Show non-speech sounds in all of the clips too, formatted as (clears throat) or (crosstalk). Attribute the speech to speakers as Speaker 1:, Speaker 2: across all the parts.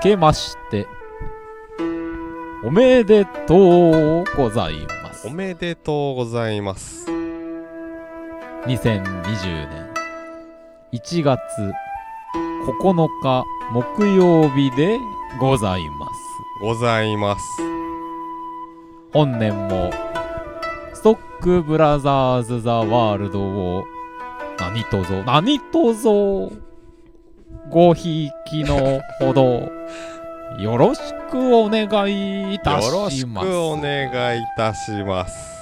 Speaker 1: 明けまして。おめでとうございます。
Speaker 2: おめでとうございます。
Speaker 1: 2020年1月9日木曜日でございます。
Speaker 2: ございます。
Speaker 1: 本年もストックブラザーズ・ザ・ワールドを何とぞ何とぞごひいきのほどよろしくお願いいた
Speaker 2: よろしく
Speaker 1: します
Speaker 2: お願いいたします。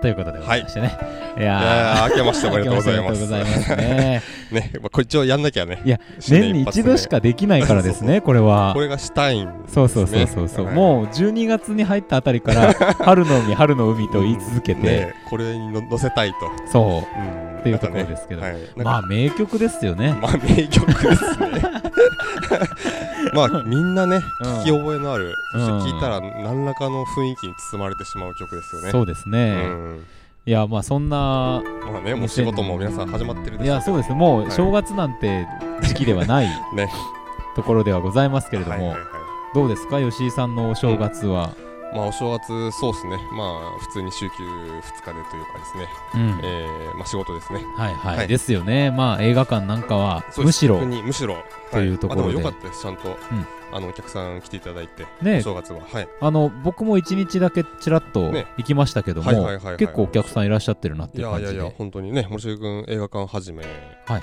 Speaker 1: ということでございましてね、い、
Speaker 2: い
Speaker 1: や
Speaker 2: 明けましておめでとうございます。
Speaker 1: ますね。
Speaker 2: ね、まあ、これ一応やんなきゃね。
Speaker 1: いや
Speaker 2: 新
Speaker 1: 年に
Speaker 2: 一
Speaker 1: 度しかできないからですねこれは。
Speaker 2: これがしたいんです、ね、
Speaker 1: そうそうそうそうそう、
Speaker 2: はい
Speaker 1: もう12月に入ったあたりから春の海春の海と言い続けて、
Speaker 2: ね、これにの乗せたいと、
Speaker 1: そう。
Speaker 2: うん、
Speaker 1: っていうところですけど。
Speaker 2: ねはい、
Speaker 1: ま
Speaker 2: ま
Speaker 1: あ名曲ですよね。
Speaker 2: あ、まあ名曲ですね (laughs) まあみんなね
Speaker 1: うん。
Speaker 2: 聞き覚えのある、
Speaker 1: うん。
Speaker 2: そして聞いたら何らかの雰囲気に包まれてしまう曲ですよね。
Speaker 1: そうです
Speaker 2: う
Speaker 1: ね、
Speaker 2: ん。
Speaker 1: いやまあそんな
Speaker 2: まあねもう仕事も皆さん始まってるでしょ
Speaker 1: いやそうですも
Speaker 2: はい。
Speaker 1: う正月なんて時期ではない (laughs)
Speaker 2: ね。
Speaker 1: ところではございますけれども、
Speaker 2: はいはいはい。
Speaker 1: どうですか？吉井さんのお正月は、
Speaker 2: まあお正月そうですね。まあ普通に週休2日でというかですね、
Speaker 1: うん。
Speaker 2: えー、まあ仕事ですね。
Speaker 1: はいはい、
Speaker 2: はい。
Speaker 1: ですよね。まあ映画館なんかはむしろ。
Speaker 2: むしろ。
Speaker 1: というところで。
Speaker 2: はあ、でもよかったです。ちゃんと、
Speaker 1: ん。
Speaker 2: あのお客さん来ていただいて、
Speaker 1: ね。
Speaker 2: お正月は。はい。
Speaker 1: あの僕も一日だけちらっと
Speaker 2: ね。
Speaker 1: 行きましたけども、
Speaker 2: はいはいはいはい。
Speaker 1: 結構お客さんいらっしゃってるなって
Speaker 2: いやい
Speaker 1: いう感じで。
Speaker 2: やいや本当にね森重君映画館はじめ。
Speaker 1: はい。
Speaker 2: はい、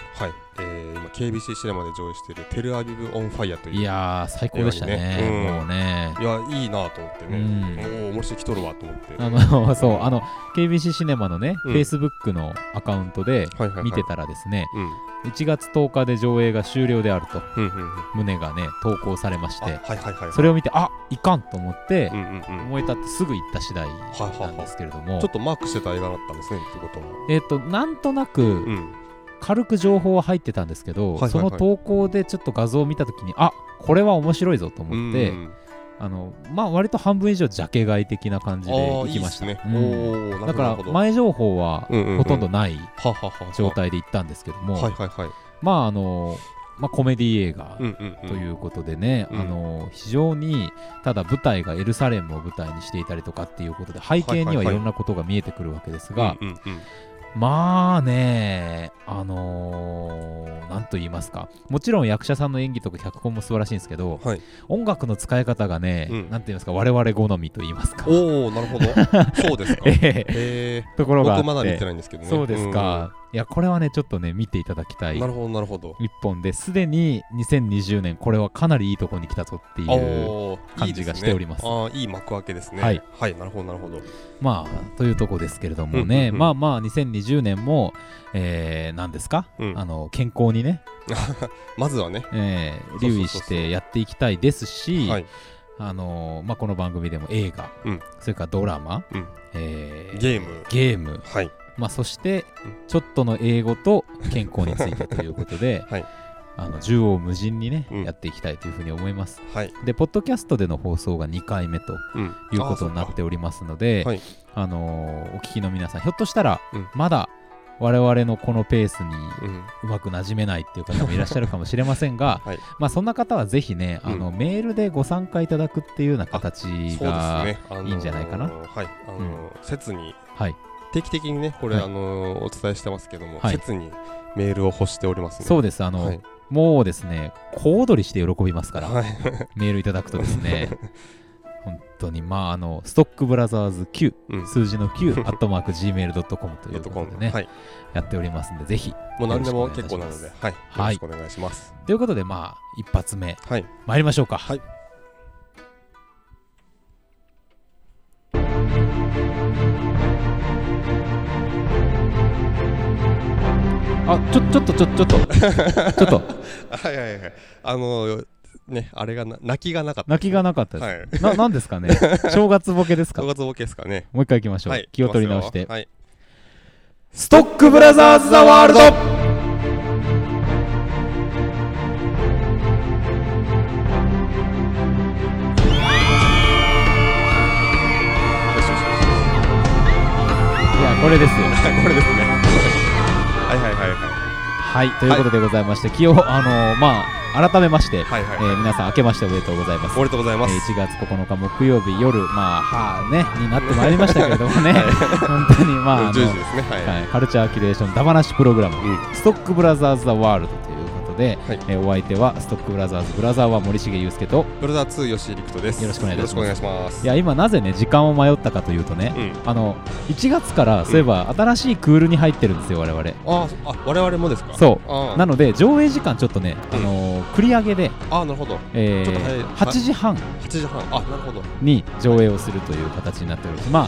Speaker 2: えー、今 KBC シネマで上映しているテルアビブ・オン・ファイヤーという
Speaker 1: いやー最高でしたね。
Speaker 2: ね。うん。
Speaker 1: もうね。
Speaker 2: いやいいなと思ってね、
Speaker 1: うん。
Speaker 2: おお森重来とるわと思って。
Speaker 1: あの (laughs) そうあの KBC シネマのね、
Speaker 2: うん。
Speaker 1: Facebook のアカウントで
Speaker 2: はいはいはい。
Speaker 1: 見てたらですね、
Speaker 2: うん。
Speaker 1: 1月10日で上映が終了であると
Speaker 2: うんうんうん。
Speaker 1: 旨がね投稿されまして
Speaker 2: あはいはいはい
Speaker 1: それを見てあいかんと思って
Speaker 2: うんうんうん。
Speaker 1: 思い立ってすぐ行った次第
Speaker 2: はいはい。
Speaker 1: なんですけれども。
Speaker 2: ちょっとマークしてた映画だったんですねってことは。
Speaker 1: えっとなんとなく
Speaker 2: うん
Speaker 1: 軽く情報は入ってたんですけど、
Speaker 2: はいはいはい。
Speaker 1: その投稿でちょっと画像を見た時にあこれは面白いぞと思って、
Speaker 2: うん
Speaker 1: あのまあ割と半分以上ジャケ買い的な感じで行きました。
Speaker 2: ね、
Speaker 1: うん。だから前情報は
Speaker 2: うんうんうん。
Speaker 1: ほとんどない
Speaker 2: はははは
Speaker 1: 状態で行ったんですけども、
Speaker 2: はいはいはい。
Speaker 1: まああの、まあ、コメディ映画
Speaker 2: うんうんうん。
Speaker 1: ということでね、
Speaker 2: うん。
Speaker 1: あの非常にただ舞台がエルサレムを舞台にしていたりとかっていうことで背景に
Speaker 2: はいはいはい。
Speaker 1: はいろんなことが見えてくるわけですが、
Speaker 2: うんうんうん
Speaker 1: まあねあのーなんと言いますか。もちろん役者さんの演技とか脚本も素晴らしいんですけど
Speaker 2: はい。
Speaker 1: 音楽の使い方がね、
Speaker 2: うん。
Speaker 1: なんて言いますか我々好みと言いますか。
Speaker 2: おおなるほど。(laughs) そうですか。
Speaker 1: え
Speaker 2: へ
Speaker 1: え
Speaker 2: え
Speaker 1: ところが
Speaker 2: 僕まだ見てないんですけどね。
Speaker 1: そうですか、いやこれはねちょっとね見ていただきたい。
Speaker 2: うんなるほどなるほど。
Speaker 1: 一本ですでに2020年これはかなりいいところに来たぞっていう感じがしております。
Speaker 2: いいですね。ああいい幕開けですね。
Speaker 1: はい。
Speaker 2: はいなるほどなるほど。
Speaker 1: まあというとこですけれどもね、
Speaker 2: うんうんうん。
Speaker 1: まあまあ2020年も、えー、何ですか、
Speaker 2: うん。
Speaker 1: あの健康にね、(laughs)
Speaker 2: まずはね。
Speaker 1: えー留意してやっていきたいですし、
Speaker 2: はい。
Speaker 1: あのーまあ、この番組でも映画、
Speaker 2: うん。
Speaker 1: それからドラマ、
Speaker 2: うん。
Speaker 1: えー
Speaker 2: ゲーム。
Speaker 1: ゲーム、
Speaker 2: はい。
Speaker 1: まあ、そして
Speaker 2: うん。
Speaker 1: ちょっとの英語と健康についてということで、(laughs)
Speaker 2: はい。
Speaker 1: あの縦横無尽にね、
Speaker 2: うん。
Speaker 1: やっていきたいというふうに思います。
Speaker 2: はい。
Speaker 1: で、ポッドキャストでの放送が2回目と
Speaker 2: うん。
Speaker 1: いうことになっておりますので、
Speaker 2: はい。
Speaker 1: あのーお聞きの皆さん、ひょっとしたら、
Speaker 2: うん。
Speaker 1: まだ我々のこのペースに
Speaker 2: う
Speaker 1: まくなじめないっていう方もいらっしゃるかもしれませんが、(laughs)
Speaker 2: はい。
Speaker 1: まあそんな方はぜひね、あのメールでご参加いただくっていうような形が、
Speaker 2: ね。あのー
Speaker 1: いいんじゃないかな。
Speaker 2: はい。あのー切に
Speaker 1: はい、
Speaker 2: 定期的にねこれ
Speaker 1: はい。
Speaker 2: あのーお伝えしてますけども
Speaker 1: はい。
Speaker 2: 切にメールを欲しておりますね。
Speaker 1: そうです、あの、
Speaker 2: はい。
Speaker 1: もうですね、小躍りして喜びますから、
Speaker 2: はい。
Speaker 1: メールいただくとですね、(laughs) 本当に、まあ、あの、ストックブラザーズ9、
Speaker 2: うん。
Speaker 1: 数字の9、アットマーク Gmail.com ということでね、
Speaker 2: はい。
Speaker 1: やっておりますんで、ぜひ。
Speaker 2: もう何でも結構なのではい。よ
Speaker 1: はい。
Speaker 2: ろしくお願いします。
Speaker 1: ということで、まあ、一発目、
Speaker 2: はい。
Speaker 1: 参りましょうか。
Speaker 2: はい。
Speaker 1: あ、ちょ、ちょっと、ちょ、ちょっと、ちょっと、(laughs)
Speaker 2: はいはいはい。あのーねあれがな泣きがなかった。
Speaker 1: 泣きがなかった
Speaker 2: は
Speaker 1: です。
Speaker 2: い。
Speaker 1: な、なんですかね？(laughs) 正月ボケですか？
Speaker 2: 正月ボケですかね。
Speaker 1: もう一回行きましょう。
Speaker 2: はい
Speaker 1: 気を取り直して。
Speaker 2: はい。
Speaker 1: ストックブラザーズ・ザ・ワールド！いや、これですよ。(laughs)
Speaker 2: これですね。はいはいはいはい。
Speaker 1: はい、ということでございまして、気を、あのーまあ、改めまして、
Speaker 2: はいはい、
Speaker 1: えー皆さん明けましておめでとうございます。
Speaker 2: おめでとうございます、
Speaker 1: えー1月9日木曜日夜まあはあねになってまいりましたけれどもね。(laughs) 本当にまああの
Speaker 2: 10時ですね。はい、
Speaker 1: はい、カルチャーキュレーションダバなしプログラム、
Speaker 2: うん。
Speaker 1: ストックブラザーズ・ザ・ワールドで、
Speaker 2: はい。
Speaker 1: えーお相手はストックブラザーズブラザーは森重裕介と
Speaker 2: ブラザー2吉井陸斗です。
Speaker 1: よろしくお願いします。
Speaker 2: いします。
Speaker 1: いや今なぜね時間を迷ったかというとね、
Speaker 2: うん。
Speaker 1: あの1月からそういえば新しいクールに入ってるんですよ我々。
Speaker 2: ああ我々もですか？
Speaker 1: そう。
Speaker 2: あ
Speaker 1: なので上映時間ちょっとね、
Speaker 2: うん。
Speaker 1: あのー繰り上げで、
Speaker 2: ああなるほど。
Speaker 1: え
Speaker 2: ちょっと早い。
Speaker 1: ー8時半。
Speaker 2: 8時半。あなるほど。
Speaker 1: に上映をするという形になっております。ま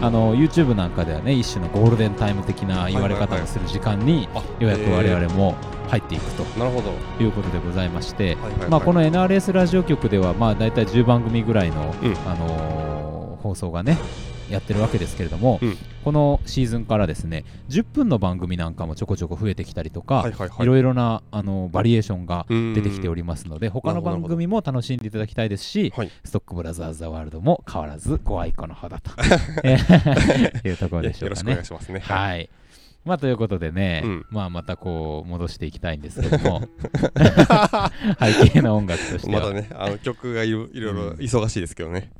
Speaker 1: ああの YouTube なんかではね一種のゴールデンタイム的な言われ方をする時間に
Speaker 2: あ
Speaker 1: ようやく我々も入っていくと
Speaker 2: なるほど。
Speaker 1: いうことでございまして、まあ、この NRS ラジオ局ではまあ大体10番組ぐらいの、
Speaker 2: うん。
Speaker 1: あのー放送がねやってるわけですけれども、
Speaker 2: うん。
Speaker 1: このシーズンからですね10分の番組なんかもちょこちょこ増えてきたりとか、
Speaker 2: はい
Speaker 1: ろいろなあのバリエーションが
Speaker 2: 出
Speaker 1: 出てきておりますので他の番組も楽しんでいただきたいですし、
Speaker 2: はい。
Speaker 1: ストックブラザーズ・ザ・ワールドも変わらずご愛顧の肌と。え (laughs) ー (laughs) いうところでしょうかね。
Speaker 2: よろしくお願い。しますね。
Speaker 1: はいまあということでね、
Speaker 2: うん。
Speaker 1: まあまたこう戻していきたいんですけども。(laughs) 背景の音楽としては、
Speaker 2: まだねあの曲がいろいろ忙しいですけどね。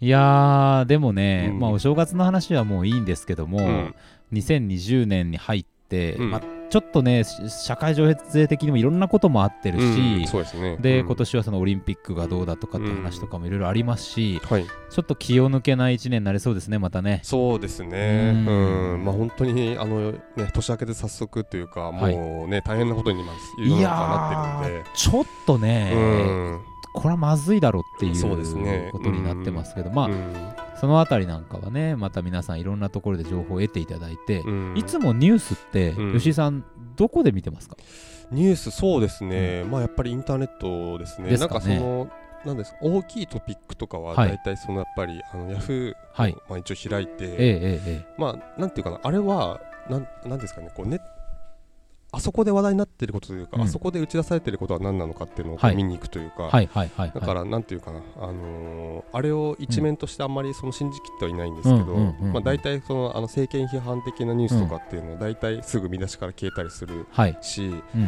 Speaker 1: いやーでもね、
Speaker 2: うん。
Speaker 1: まあお正月の話はもういいんですけども、
Speaker 2: うん。
Speaker 1: 2020年に入って、
Speaker 2: うん。
Speaker 1: まあ、ちょっとねし社会情勢的にもいろんなこともあってるし、
Speaker 2: うんそうですね。
Speaker 1: で、
Speaker 2: うん。
Speaker 1: 今年はそのオリンピックがどうだとかって話とかもいろいろありますし、
Speaker 2: はい。
Speaker 1: ちょっと気を抜けない1年になりそうですねまたね。
Speaker 2: そうですね。
Speaker 1: う
Speaker 2: うん。んまあ本当にあのね年明けで早速というか
Speaker 1: はい。
Speaker 2: もうね大変なことに今世の
Speaker 1: いや
Speaker 2: 中なってるんで。
Speaker 1: ーちょっとね、
Speaker 2: うん
Speaker 1: これはまずいだろうってい
Speaker 2: そう
Speaker 1: ことになってますけど、まあ、
Speaker 2: うん
Speaker 1: そのあたりなんかはねまた皆さんいろんなところで情報を得ていただいて、
Speaker 2: うん。
Speaker 1: いつもニュースって、
Speaker 2: うん。
Speaker 1: 吉井さんどこで見てますか？
Speaker 2: ニュースそうですね。まあやっぱりインターネットですね。なん
Speaker 1: ですか
Speaker 2: そのなんですか大きいトピックとかは
Speaker 1: はい。
Speaker 2: 大体そのやっぱりあのヤフー
Speaker 1: はい。
Speaker 2: まあ一応開いてまあなんていうかなあれはなんなんですかねこうねあそこで話題になってることというか、
Speaker 1: うん。
Speaker 2: あそこで打ち出されてることは何なのかっていうのを見に行くというか、だからなんていうかな、あのーあれを一面としてあんまりその信じきってはいないんですけど、まあ大体そのあの政権批判的なニュースとかっていうのは大体すぐ見出しから消えたりする
Speaker 1: はい。
Speaker 2: し、
Speaker 1: う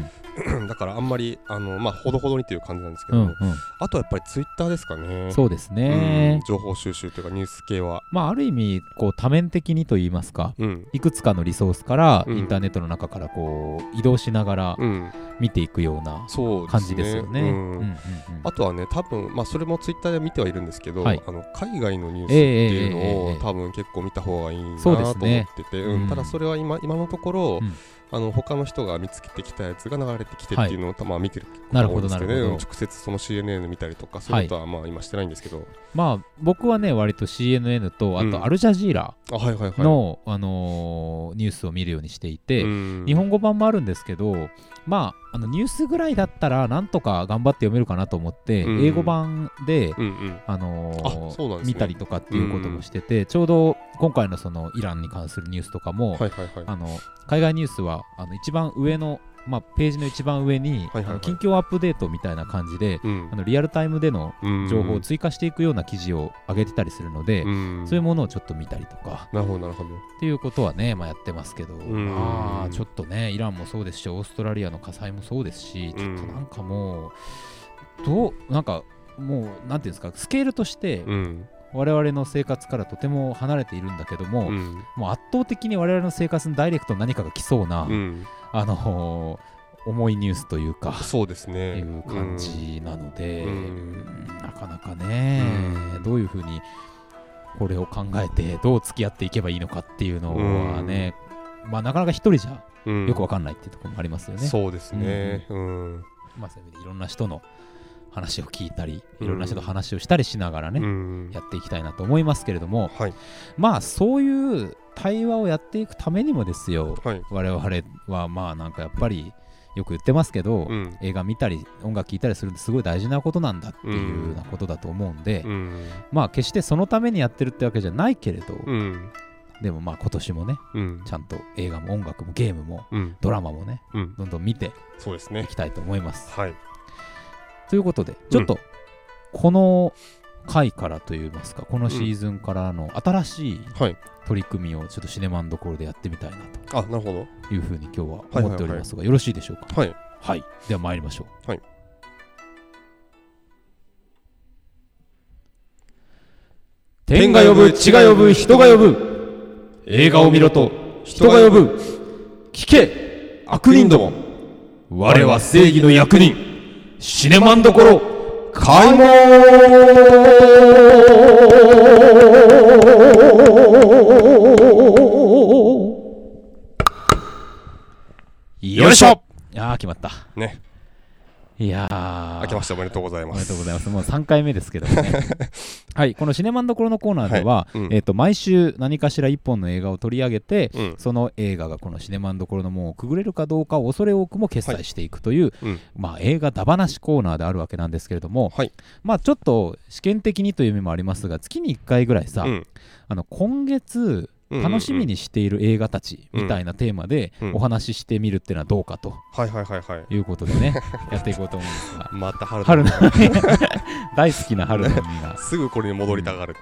Speaker 1: ん。
Speaker 2: だからあんまりあのまあほどほどにっていう感じなんですけど、
Speaker 1: うんうん。
Speaker 2: あとはやっぱりツイッターですかね。
Speaker 1: そうです
Speaker 2: うん。
Speaker 1: ね、
Speaker 2: 情報収集というかニュース系は、
Speaker 1: まあある意味こう多面的にと言いますか
Speaker 2: うん。
Speaker 1: いくつかのリソースから
Speaker 2: うん。
Speaker 1: インターネットの中からこう移動しながら
Speaker 2: うん、
Speaker 1: 見ていくような感じですよね。
Speaker 2: あとはね、多分まあそれもツイッターで見てはいるんですけど、
Speaker 1: はい。
Speaker 2: あの海外のニュースっていうのを、多分結構見た方がいいなと思ってて、ただそれは今今のところ、
Speaker 1: うん
Speaker 2: あの他の人が見つけてきたやつが流れてきてっていうのを、たまあ見てる
Speaker 1: なるほど
Speaker 2: ことが多いんですけ
Speaker 1: なるほど
Speaker 2: 直接その CNN 見たりとかそういうことはまあ今してないんですけど、
Speaker 1: まあ僕はね割と CNN とあ
Speaker 2: うん。
Speaker 1: とアルジャジーラの、あのーニュースを見るようにしていて、
Speaker 2: うん。
Speaker 1: 日本語版もあるんですけどまああのニュースぐらいだったらなんとか頑張って読めるかなと思って、
Speaker 2: うん。
Speaker 1: 英語版で、
Speaker 2: うんうん。
Speaker 1: あの見たりとかっていうこともしてて、ちょうど今回のそのイランに関するニュースとかも、
Speaker 2: はいはいはい。
Speaker 1: あの海外ニュースはあの一番上の、まあ、ページの一番上に、
Speaker 2: はいはいはい。
Speaker 1: 近況アップデートみたいな感じで、
Speaker 2: うん。
Speaker 1: あのリアルタイムでの
Speaker 2: うん
Speaker 1: 情報を追加していくような記事を上げてたりするので、
Speaker 2: うん。
Speaker 1: そういうものをちょっと見たりとか。
Speaker 2: なるほどなるほど。
Speaker 1: っていうことはね、まあ、やってますけど、
Speaker 2: ん。
Speaker 1: まあちょっとねイランもそうですしオーストラリアの火災もそうですしちょっとなんかもうどうなんかもうなんていうんですかスケールとして
Speaker 2: うん
Speaker 1: 我々の生活からとても離れているんだけども、
Speaker 2: うん。
Speaker 1: もう圧倒的に我々の生活にダイレクトに何かが来そうな、
Speaker 2: うん。
Speaker 1: あのー重いニュースというか
Speaker 2: そうですね。
Speaker 1: いう感じなので、
Speaker 2: うん。
Speaker 1: うんなかなかね、
Speaker 2: うん。
Speaker 1: どういうふうにこれを考えてどう付き合っていけばいいのかっていうのはね、まあなかなか一人じゃ
Speaker 2: うん。
Speaker 1: よくわかんないっていうところもありますよね。
Speaker 2: そうですね。うん。
Speaker 1: まあそういう意味でいろんな人の話を聞いたり、
Speaker 2: うん。
Speaker 1: いろんな人と話をしたりしながらね、
Speaker 2: うん。
Speaker 1: やっていきたいなと思いますけれども、
Speaker 2: はい。
Speaker 1: まあそういう対話をやっていくためにもですよ、
Speaker 2: はい。
Speaker 1: 我々はまあなんかやっぱりよく言ってますけど、
Speaker 2: うん。
Speaker 1: 映画見たり音楽聴いたりするってすごい大事なことなんだっていうようなことだと思うんで、
Speaker 2: うん。
Speaker 1: まあ決してそのためにやってるってわけじゃないけれど、
Speaker 2: うん
Speaker 1: でもまあ今年もね
Speaker 2: うん。
Speaker 1: ちゃんと映画も音楽もゲームも
Speaker 2: うん。
Speaker 1: ドラマもね
Speaker 2: うん。
Speaker 1: どんどん見てい
Speaker 2: そうですね。
Speaker 1: きたいと思います。
Speaker 2: はい
Speaker 1: ということで、ちょっと、この回からといいますか、このシーズンからの新しい
Speaker 2: はい。
Speaker 1: 取り組みをちょっとシネマンどころでやってみたいな
Speaker 2: あ、なるほど。
Speaker 1: というふうに今日は思っておりますが、よろしいでしょうか？
Speaker 2: はい。
Speaker 1: はい、では参りましょう。
Speaker 2: はい
Speaker 1: 天が呼ぶ、地が呼ぶ、人が呼ぶ。映画を見ろと、人が呼ぶ。聞け、悪人ども。我は正義の役人。シネマンどころ開門。よいしょ。いやー決まった。
Speaker 2: ね
Speaker 1: いやー。
Speaker 2: 明けましておめでとうございま
Speaker 1: おめですとうございます。もう3回目ですけどもね。(laughs) はい、このシネマンどころのコーナーでは、
Speaker 2: はい。うん。
Speaker 1: えっ、と毎週何かしら1本の映画を取り上げて、
Speaker 2: うん。
Speaker 1: その映画がこのシネマンどころの門をくぐれるかどうかを恐れ多くも決済していくという、
Speaker 2: うん
Speaker 1: まあ映画だばなしコーナーであるわけなんですけれども、
Speaker 2: はい。
Speaker 1: まあちょっと試験的にという意味もありますが、月に1回ぐらいさ、
Speaker 2: うん。
Speaker 1: あの今月
Speaker 2: うん
Speaker 1: 楽しみにしている映画たちみたいなテーマで
Speaker 2: うん
Speaker 1: お話ししてみるっていうのはどうかと。
Speaker 2: はいはいはいはい。
Speaker 1: いうことでね、(laughs) やっていこうと思うんですが。(laughs)
Speaker 2: また春
Speaker 1: 春の。(laughs) 大好きな春の海が。
Speaker 2: すぐこれに戻りたがる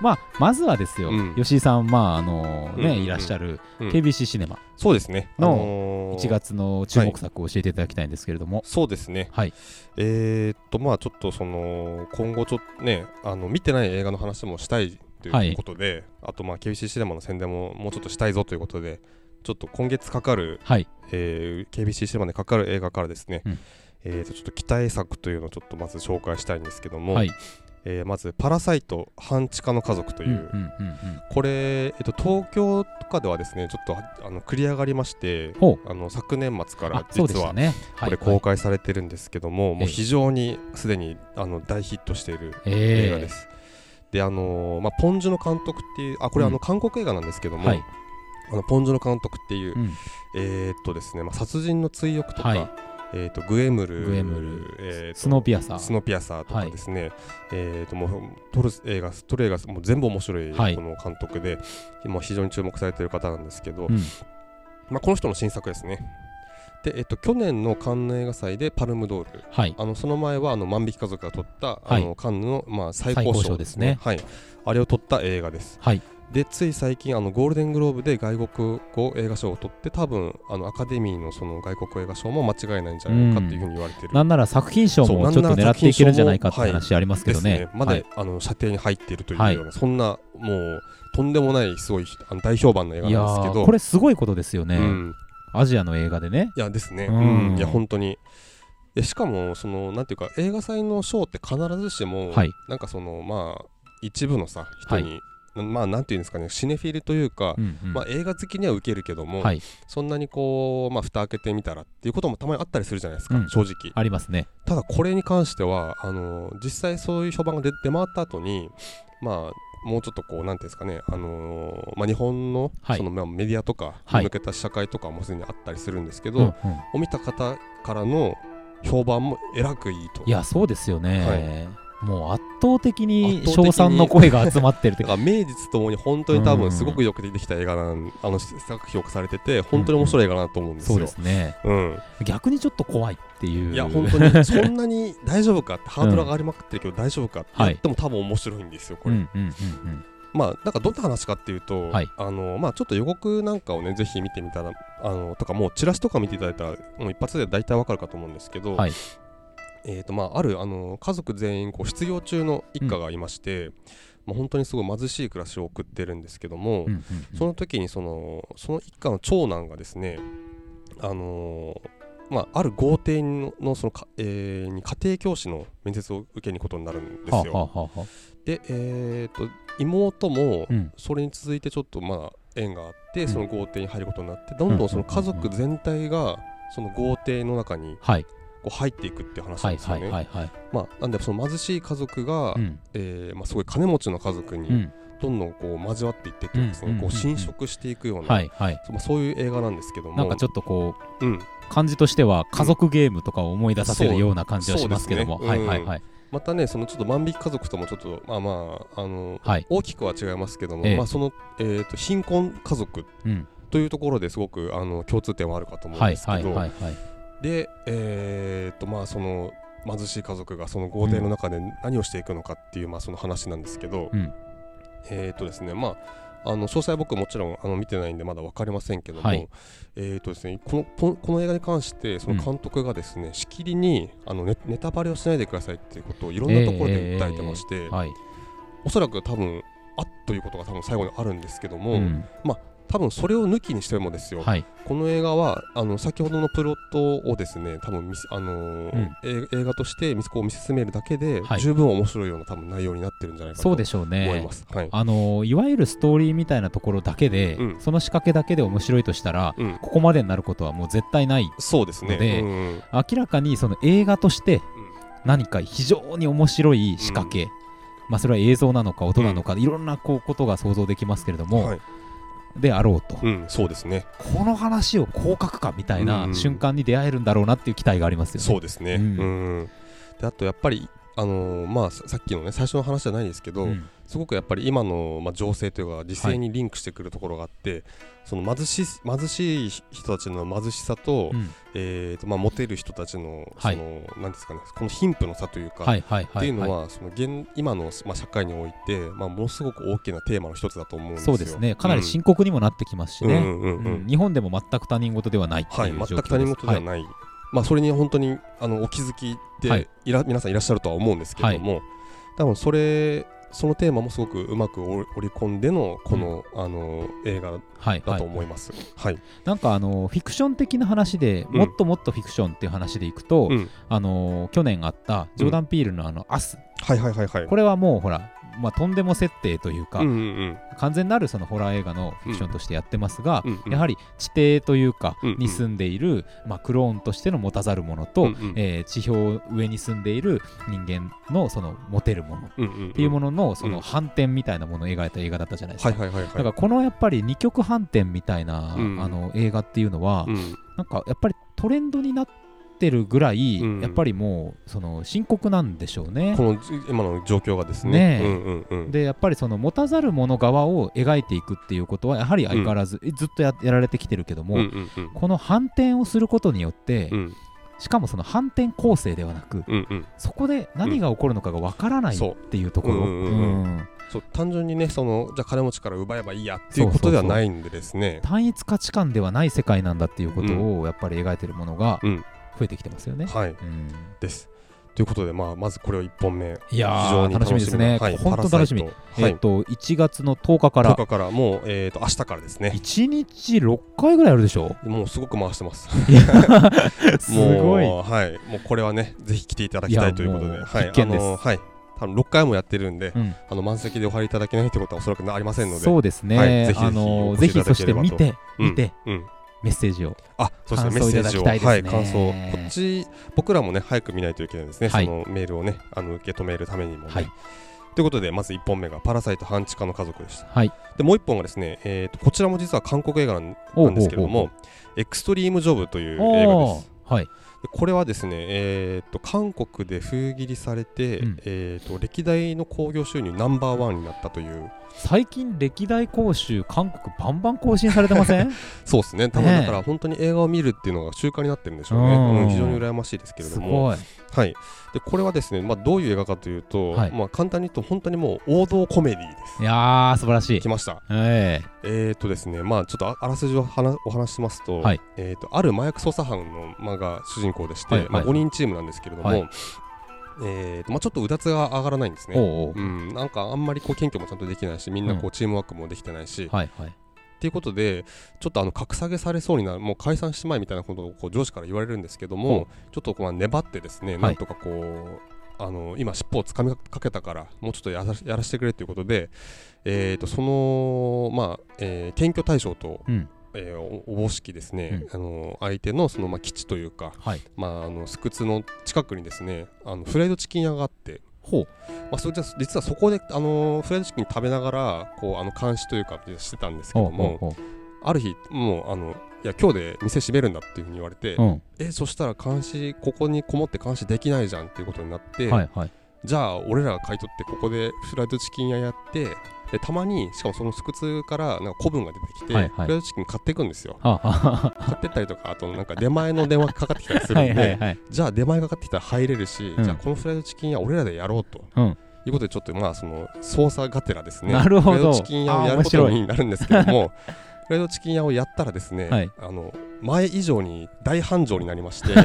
Speaker 1: まあまずはですよ、
Speaker 2: うん。
Speaker 1: 吉井さんまああのね、
Speaker 2: うんうんうん。
Speaker 1: いらっしゃる
Speaker 2: うん。
Speaker 1: KBC シネマ。
Speaker 2: そうですね。
Speaker 1: の
Speaker 2: のー。
Speaker 1: 1月の注目作を教えていただきたいんですけれども。
Speaker 2: そうですね。
Speaker 1: はい。
Speaker 2: えーっとまあちょっとその今後ちょっとねあの見てない映画の話もしたいということで、あとまあ KBC シネマの宣伝ももうちょっとしたいぞということでちょっと今月かかる、
Speaker 1: はい。
Speaker 2: えー KBC シネマでかかる映画からですね、
Speaker 1: うん。
Speaker 2: えーとちょっと期待作というのをちょっとまず紹介したいんですけども、
Speaker 1: はい。
Speaker 2: えーまず「パラサイト半地下の家族」という、これ、えっと、東京とかではですねちょっとあの繰り上がりまして
Speaker 1: ほ
Speaker 2: あの昨年末から実は
Speaker 1: ね
Speaker 2: これ公開されてるんですけども、もう非常にすでにあの大ヒットしている映画です。であのーまあ、ポン・ジュの監督っていうあこれ、
Speaker 1: うん。
Speaker 2: あの韓国映画なんですけども、
Speaker 1: はい。
Speaker 2: あのポン・ジュの監督っていう、
Speaker 1: うん。
Speaker 2: えーっとですねまあ、殺人の追憶とか、
Speaker 1: はい。
Speaker 2: えーっとグエムル
Speaker 1: グエムル
Speaker 2: えー
Speaker 1: スノーピアサー。
Speaker 2: スノーピアサーとかですね、えーっともう撮る映画撮る映画もう全部面白い
Speaker 1: はい。
Speaker 2: この監督で、今非常に注目されている方なんですけど、
Speaker 1: うん。
Speaker 2: まあ、この人の新作ですねで、えっと、去年のカンヌ映画祭でパルムドール。
Speaker 1: はい。
Speaker 2: あのその前はあの万引き家族が撮った、
Speaker 1: はい。
Speaker 2: あのカンヌの、まあ、最高賞で
Speaker 1: すすね。
Speaker 2: はい、あれを撮った映画です。
Speaker 1: はい。
Speaker 2: でつい最近あのゴールデングローブで外国語映画賞を取って多分あのアカデミーのその外国映画賞も間違いないんじゃないかっていうふうに言われてる、
Speaker 1: なんなら作品賞もちょっと狙っていけるんじゃないかって話ありますけどね。
Speaker 2: ですね。まだ、
Speaker 1: はい
Speaker 2: あの射程に入っているというような、
Speaker 1: はい。
Speaker 2: そんなもうとんでもないすごいあの大評判の映画なんですけど。
Speaker 1: ーこれすごいことですよね、
Speaker 2: うん、
Speaker 1: アジアの映画でね。
Speaker 2: いやですね、
Speaker 1: う
Speaker 2: うん。ん、いや本当に。でしかもそのなんていうか映画祭の賞って必ずしも、
Speaker 1: はい。
Speaker 2: なんかそのまあ一部のさ人に、なまあなんていうんですかねシネフィルというか、
Speaker 1: うんうん。
Speaker 2: まあ、映画好きには受けるけども、
Speaker 1: はい。
Speaker 2: そんなにこう、まあ、蓋開けてみたらっていうこともたまにあったりするじゃないですか、
Speaker 1: うん。
Speaker 2: 正直。
Speaker 1: ありますね。
Speaker 2: ただこれに関してはあの実際そういう評判が出出回った後にまあもうちょっとこうなんていうんですかね、あのーまあ、日本の,、
Speaker 1: はい。
Speaker 2: そのまあメディアとか向けた試写会とかもすでにあったりするんですけど、
Speaker 1: うんうん。
Speaker 2: を見た方からの評判もえらくいいと。
Speaker 1: いやそうですよね、もう圧倒的に称賛の声が集まってるって。
Speaker 2: だから名実ともに本当に多
Speaker 1: うん。
Speaker 2: 分すごくよく出てきた映画なんあの作品評価されてて本当に面白い映画だなと思うんですよ。
Speaker 1: そうですね。
Speaker 2: うん、
Speaker 1: 逆にちょっと怖いっていう。
Speaker 2: いや本当にそんなに大丈夫かってハードルが上がりまくってるけど大丈夫かって
Speaker 1: はい。
Speaker 2: やっても多分面白いんですよこれ。
Speaker 1: うんうんうんうん。
Speaker 2: まあなんかどんな話かっていうと、
Speaker 1: はい。
Speaker 2: あのまあちょっと予告なんかをねぜひ見てみたらあのとかもうチラシとか見ていただいたらもう一発で大体わかるかと思うんですけど、
Speaker 1: はい
Speaker 2: えーとまあ、あるあの家族全員こう失業中の一家がいまして、まあ、本当にすごい貧しい暮らしを送ってるんですけども、
Speaker 1: うんうんうん。
Speaker 2: その時にそのその一家の長男がですねあのーまあ、ある豪邸ののそのか、えーに家庭教師の面接を受けに行くことになるんですよ。
Speaker 1: はあはあはあはあ。
Speaker 2: で、えー、と妹も
Speaker 1: うん。
Speaker 2: それに続いてちょっとまあ縁があって
Speaker 1: うん。
Speaker 2: その豪邸に入ることになってどんどんその家族全体がその豪邸の中に
Speaker 1: はい
Speaker 2: こう入っていくっていう話な
Speaker 1: はいは
Speaker 2: んですよね。
Speaker 1: いはいはい
Speaker 2: まあ、なんでその貧しい家族が、
Speaker 1: うん。
Speaker 2: えーまあ、すごい金持ちの家族に
Speaker 1: うん。
Speaker 2: どんどんこう交わっていってっていうかですね、
Speaker 1: うん
Speaker 2: こう侵食していくような、
Speaker 1: はいはい。
Speaker 2: まあ、そういう映画なんですけども。
Speaker 1: なんかちょっとこう
Speaker 2: うん、
Speaker 1: 感じとしては家族ゲームとかを思い出させるような感じはしますけども、はいはいはい。
Speaker 2: またねそのちょっと万引き家族ともちょっとまあまああの、
Speaker 1: はい。
Speaker 2: 大きくは違いますけども、
Speaker 1: ええ。
Speaker 2: まあ、その、えー、と貧困家族
Speaker 1: うん。
Speaker 2: というところですごくあの共通点はあるかと思うん
Speaker 1: はい
Speaker 2: ですけど、
Speaker 1: はいはいはい
Speaker 2: でえー、とまあその貧しい家族がその豪邸の中で何をしていくのかっていう、まあその話なんですけど、
Speaker 1: うん。
Speaker 2: えー、とですねまああの詳細は僕もちろんあの見てないんでまだ分かりませんけども、
Speaker 1: はい。
Speaker 2: えーとですね、このこの映画に関してその監督がですね、しきりにあのネネタバレをしないでくださいっていうことをいろんなところで訴えてまして、
Speaker 1: はい。
Speaker 2: おそらく多分あっということが多分最後にあるんですけども、
Speaker 1: うん
Speaker 2: 多分それを抜きにしてもですよ、
Speaker 1: はい。
Speaker 2: この映画はあの先ほどのプロットをですね多分あのーえ映画として見見進めるだけで、
Speaker 1: はい。
Speaker 2: 十分面白いような多分内容になってるんじゃないかと
Speaker 1: そう
Speaker 2: 思
Speaker 1: でしょうね。
Speaker 2: います。はい、
Speaker 1: あのいわゆるストーリーみたいなところだけで、
Speaker 2: うん。
Speaker 1: その仕掛けだけで面白いとしたら
Speaker 2: うん、
Speaker 1: ここまでになることはもう絶対ない。
Speaker 2: そうですね。
Speaker 1: で
Speaker 2: うんうん。
Speaker 1: 明らかにその映画として何か非常に面白い仕掛け、まあそれは映像なのか音なのか、いろんなこうことが想像できますけれども、
Speaker 2: はい
Speaker 1: であろうと、
Speaker 2: うん、そうですね。
Speaker 1: この話をこう書くかみたいなん瞬間に出会えるんだろうなっていう期待がありますよね。
Speaker 2: そうですね。
Speaker 1: う
Speaker 2: うんん、であとやっぱりあのーまあささっきのね最初の話じゃないですけど、
Speaker 1: うん
Speaker 2: すごくやっぱり今の、まあ、情勢というか時勢にリンクしてくるところがあって、その貧しい貧しい人たちの貧しさと,、
Speaker 1: うん。
Speaker 2: えーとまあ、モテる人たちのそ
Speaker 1: はい。
Speaker 2: の、なんですかねこの貧富の差というか、
Speaker 1: はいはい
Speaker 2: って
Speaker 1: はい。いうは
Speaker 2: のは、その現今の、まあ、社会において、まあ、ものすごく大きなテーマの一つだと思うん
Speaker 1: い、
Speaker 2: ですよ。
Speaker 1: そうですね。かなり深刻にもなってきますしね、日本でも全く他人事ではないって
Speaker 2: はい全く他人事ではない、まあ、それに本当にあのお気づきで、
Speaker 1: はい。
Speaker 2: い、ら皆さんいらっしゃるとは思うんですけれども、多分それそのテーマもすごくうまく織り込んでのこの,、あの映画
Speaker 1: はい
Speaker 2: だと
Speaker 1: はい
Speaker 2: 思います。はい、
Speaker 1: なんかあのフィクション的な話で、
Speaker 2: うん。
Speaker 1: もっともっとフィクションっていう話でいくと、
Speaker 2: うん。
Speaker 1: あの去年あったジョーダン・ピールのあの「アス。
Speaker 2: はいはいはいはい。
Speaker 1: これはもうほら、まあ、とんでも設定というか、
Speaker 2: うんうんうん。
Speaker 1: 完全なるそのホラー映画のフィクションとしてやってますが、
Speaker 2: うんうん
Speaker 1: やはり地底というか、に住んでいる、まあ、クローンとしての持たざる者と、
Speaker 2: うんうん。
Speaker 1: えー地表上に住んでいる人間のその持てるものっていうもののそ
Speaker 2: うん。
Speaker 1: の反転みたいなものを描いた映画だったじゃないですか。
Speaker 2: はいはいはいはい。
Speaker 1: だからこのやっぱり二極反転みたいな、
Speaker 2: うん。
Speaker 1: あの映画っていうのは、
Speaker 2: うん。
Speaker 1: なんかやっぱりトレンドになってるぐらい、
Speaker 2: うん。
Speaker 1: やっぱりもうその深刻なんでしょうね。
Speaker 2: この今の状況がですね。
Speaker 1: ねえ。
Speaker 2: うんうんうん、
Speaker 1: でやっぱりその持たざる者側を描いていくっていうことはやはり相変わらず、えずっとややられてきてるけども、
Speaker 2: うんうんうん。
Speaker 1: この反転をすることによって、
Speaker 2: うん。
Speaker 1: しかもその反転構成ではなく
Speaker 2: うんうん。
Speaker 1: そこで何が起こるのかがわからないっていうところ、
Speaker 2: う。ん。うんうんうん
Speaker 1: うん。
Speaker 2: そう単純にねそのじゃあ金持ちから奪えばいいやっていうことではないんでですね。
Speaker 1: 単一価値観ではない世界なんだっていうことをやっぱり描いてるものが
Speaker 2: うん
Speaker 1: 増えてきてますよね。
Speaker 2: はい。
Speaker 1: うん。
Speaker 2: です。ということで、まあ、まずこれを1本目、
Speaker 1: いやー
Speaker 2: 非常に
Speaker 1: 楽しみですね。
Speaker 2: はい、
Speaker 1: 本当楽しみ。えっ、と1月の10日か
Speaker 2: 10
Speaker 1: ら
Speaker 2: 日からもう、えー、と明日からですね、
Speaker 1: 1日6回ぐらいあるでしょ？
Speaker 2: もうすごく回してます。(laughs)
Speaker 1: すごい。
Speaker 2: もうはい、もうこれはね、ぜひ来ていただきたいということで、はい、あのはい、多分6回もやってるんで、
Speaker 1: うん。
Speaker 2: あの満席でお入りいただけないということはおそらくありませんので、
Speaker 1: そうですね、
Speaker 2: はい。ぜひぜひ
Speaker 1: あのぜひそして見て、
Speaker 2: うん。
Speaker 1: 見て
Speaker 2: うん、
Speaker 1: メッセージを
Speaker 2: あそうですね、メッセージを、はい、感想、こっち、僕らもね、早く見ないといけないですね、
Speaker 1: はい。
Speaker 2: そのメールをね、あの受け止めるためにもね。
Speaker 1: はい。
Speaker 2: ということで、まず1本目が、パラサイト半地下の家族でした。
Speaker 1: はい。
Speaker 2: で、もう1本がですね、えーと、こちらも実は韓国映画なんですけれども、エクストリー。ム・ジョブという映画です。
Speaker 1: はい。
Speaker 2: でこれはですね、えー、と韓国で封切りされて、
Speaker 1: うん。
Speaker 2: えー、と歴代の興行収入ナンバーワンになったという
Speaker 1: 最近歴代講習韓国バンバン更新されてません？(laughs)
Speaker 2: そうですね。多分だから本当に映画を見るっていうのが習慣になってるんでしょうね、
Speaker 1: うん。
Speaker 2: うん非常に羨ましいですけれ
Speaker 1: す
Speaker 2: ども。
Speaker 1: ごい。
Speaker 2: はい、でこれはですね、まあ、どういう映画かというと、
Speaker 1: はい。
Speaker 2: まあ、簡単に言うと本当にもう王道コメディです。
Speaker 1: いやー素晴らしい。
Speaker 2: 来ました。
Speaker 1: え
Speaker 2: え。ーとですねまあちょっとああらすじを話お話ししますと,、
Speaker 1: はい。
Speaker 2: えー、とある麻薬捜査班の、まあ、が主人公でして、まあ、
Speaker 1: はい。はい
Speaker 2: 5人チームなんですけれども、
Speaker 1: はい
Speaker 2: えーとまあ、ちょっとうだつが上がらないんですね。
Speaker 1: う
Speaker 2: ん、なんかあんまりこう謙虚もちゃんとできないしみんなこ
Speaker 1: う
Speaker 2: うチームワークもできてないし、っ
Speaker 1: はいはい。
Speaker 2: ていうことでちょっとあの格下げされそうになるもう解散しまいみたいなことをこう上司から言われるんですけど
Speaker 1: ほ
Speaker 2: もちょっとこうまあ粘ってですね、
Speaker 1: い。
Speaker 2: なんとかこうあの今尻尾をつかみかけたからもうちょっとやらやらせてくれということで、えー、とそのまあ、えー検挙対象と、
Speaker 1: うん
Speaker 2: えーおおぼしきですね、あの相手のそのまあ基地というか、
Speaker 1: はい。
Speaker 2: まあ、あのスクツの近くにですねあのフライドチキン屋があって
Speaker 1: ほう。
Speaker 2: まあ、それじゃ実はそこで、あのーフライドチキン食べながらこうあの監視というかしてたんですけどもある日もうあのいや今日で店閉めるんだっていうふうに言われて、
Speaker 1: ううん。
Speaker 2: えそしたら監視ここにこもって監視できないじゃんっていうことになって、
Speaker 1: はいはい。
Speaker 2: じゃあ俺らが買い取ってここでフライドチキン屋やってでたまにしかもそのスクツからなんか古文が出てきて、
Speaker 1: はいはい。
Speaker 2: フライドチキン買っていくんですよ。買ってったりとかあとなんか出前の電話かかってきたりするんで
Speaker 1: いはいはい
Speaker 2: じゃあ出前がかかってきたら入れるし、
Speaker 1: うん。
Speaker 2: じゃあこのフライドチキン屋俺らでやろうと、
Speaker 1: うん。
Speaker 2: いうことでちょっとまあその操作がてらですね。
Speaker 1: なるほど。
Speaker 2: フライドチキン屋をやることになるんですけども (laughs) フライドチキン屋をやったらですね、
Speaker 1: はい。
Speaker 2: あの前以上に大繁盛になりまして (laughs)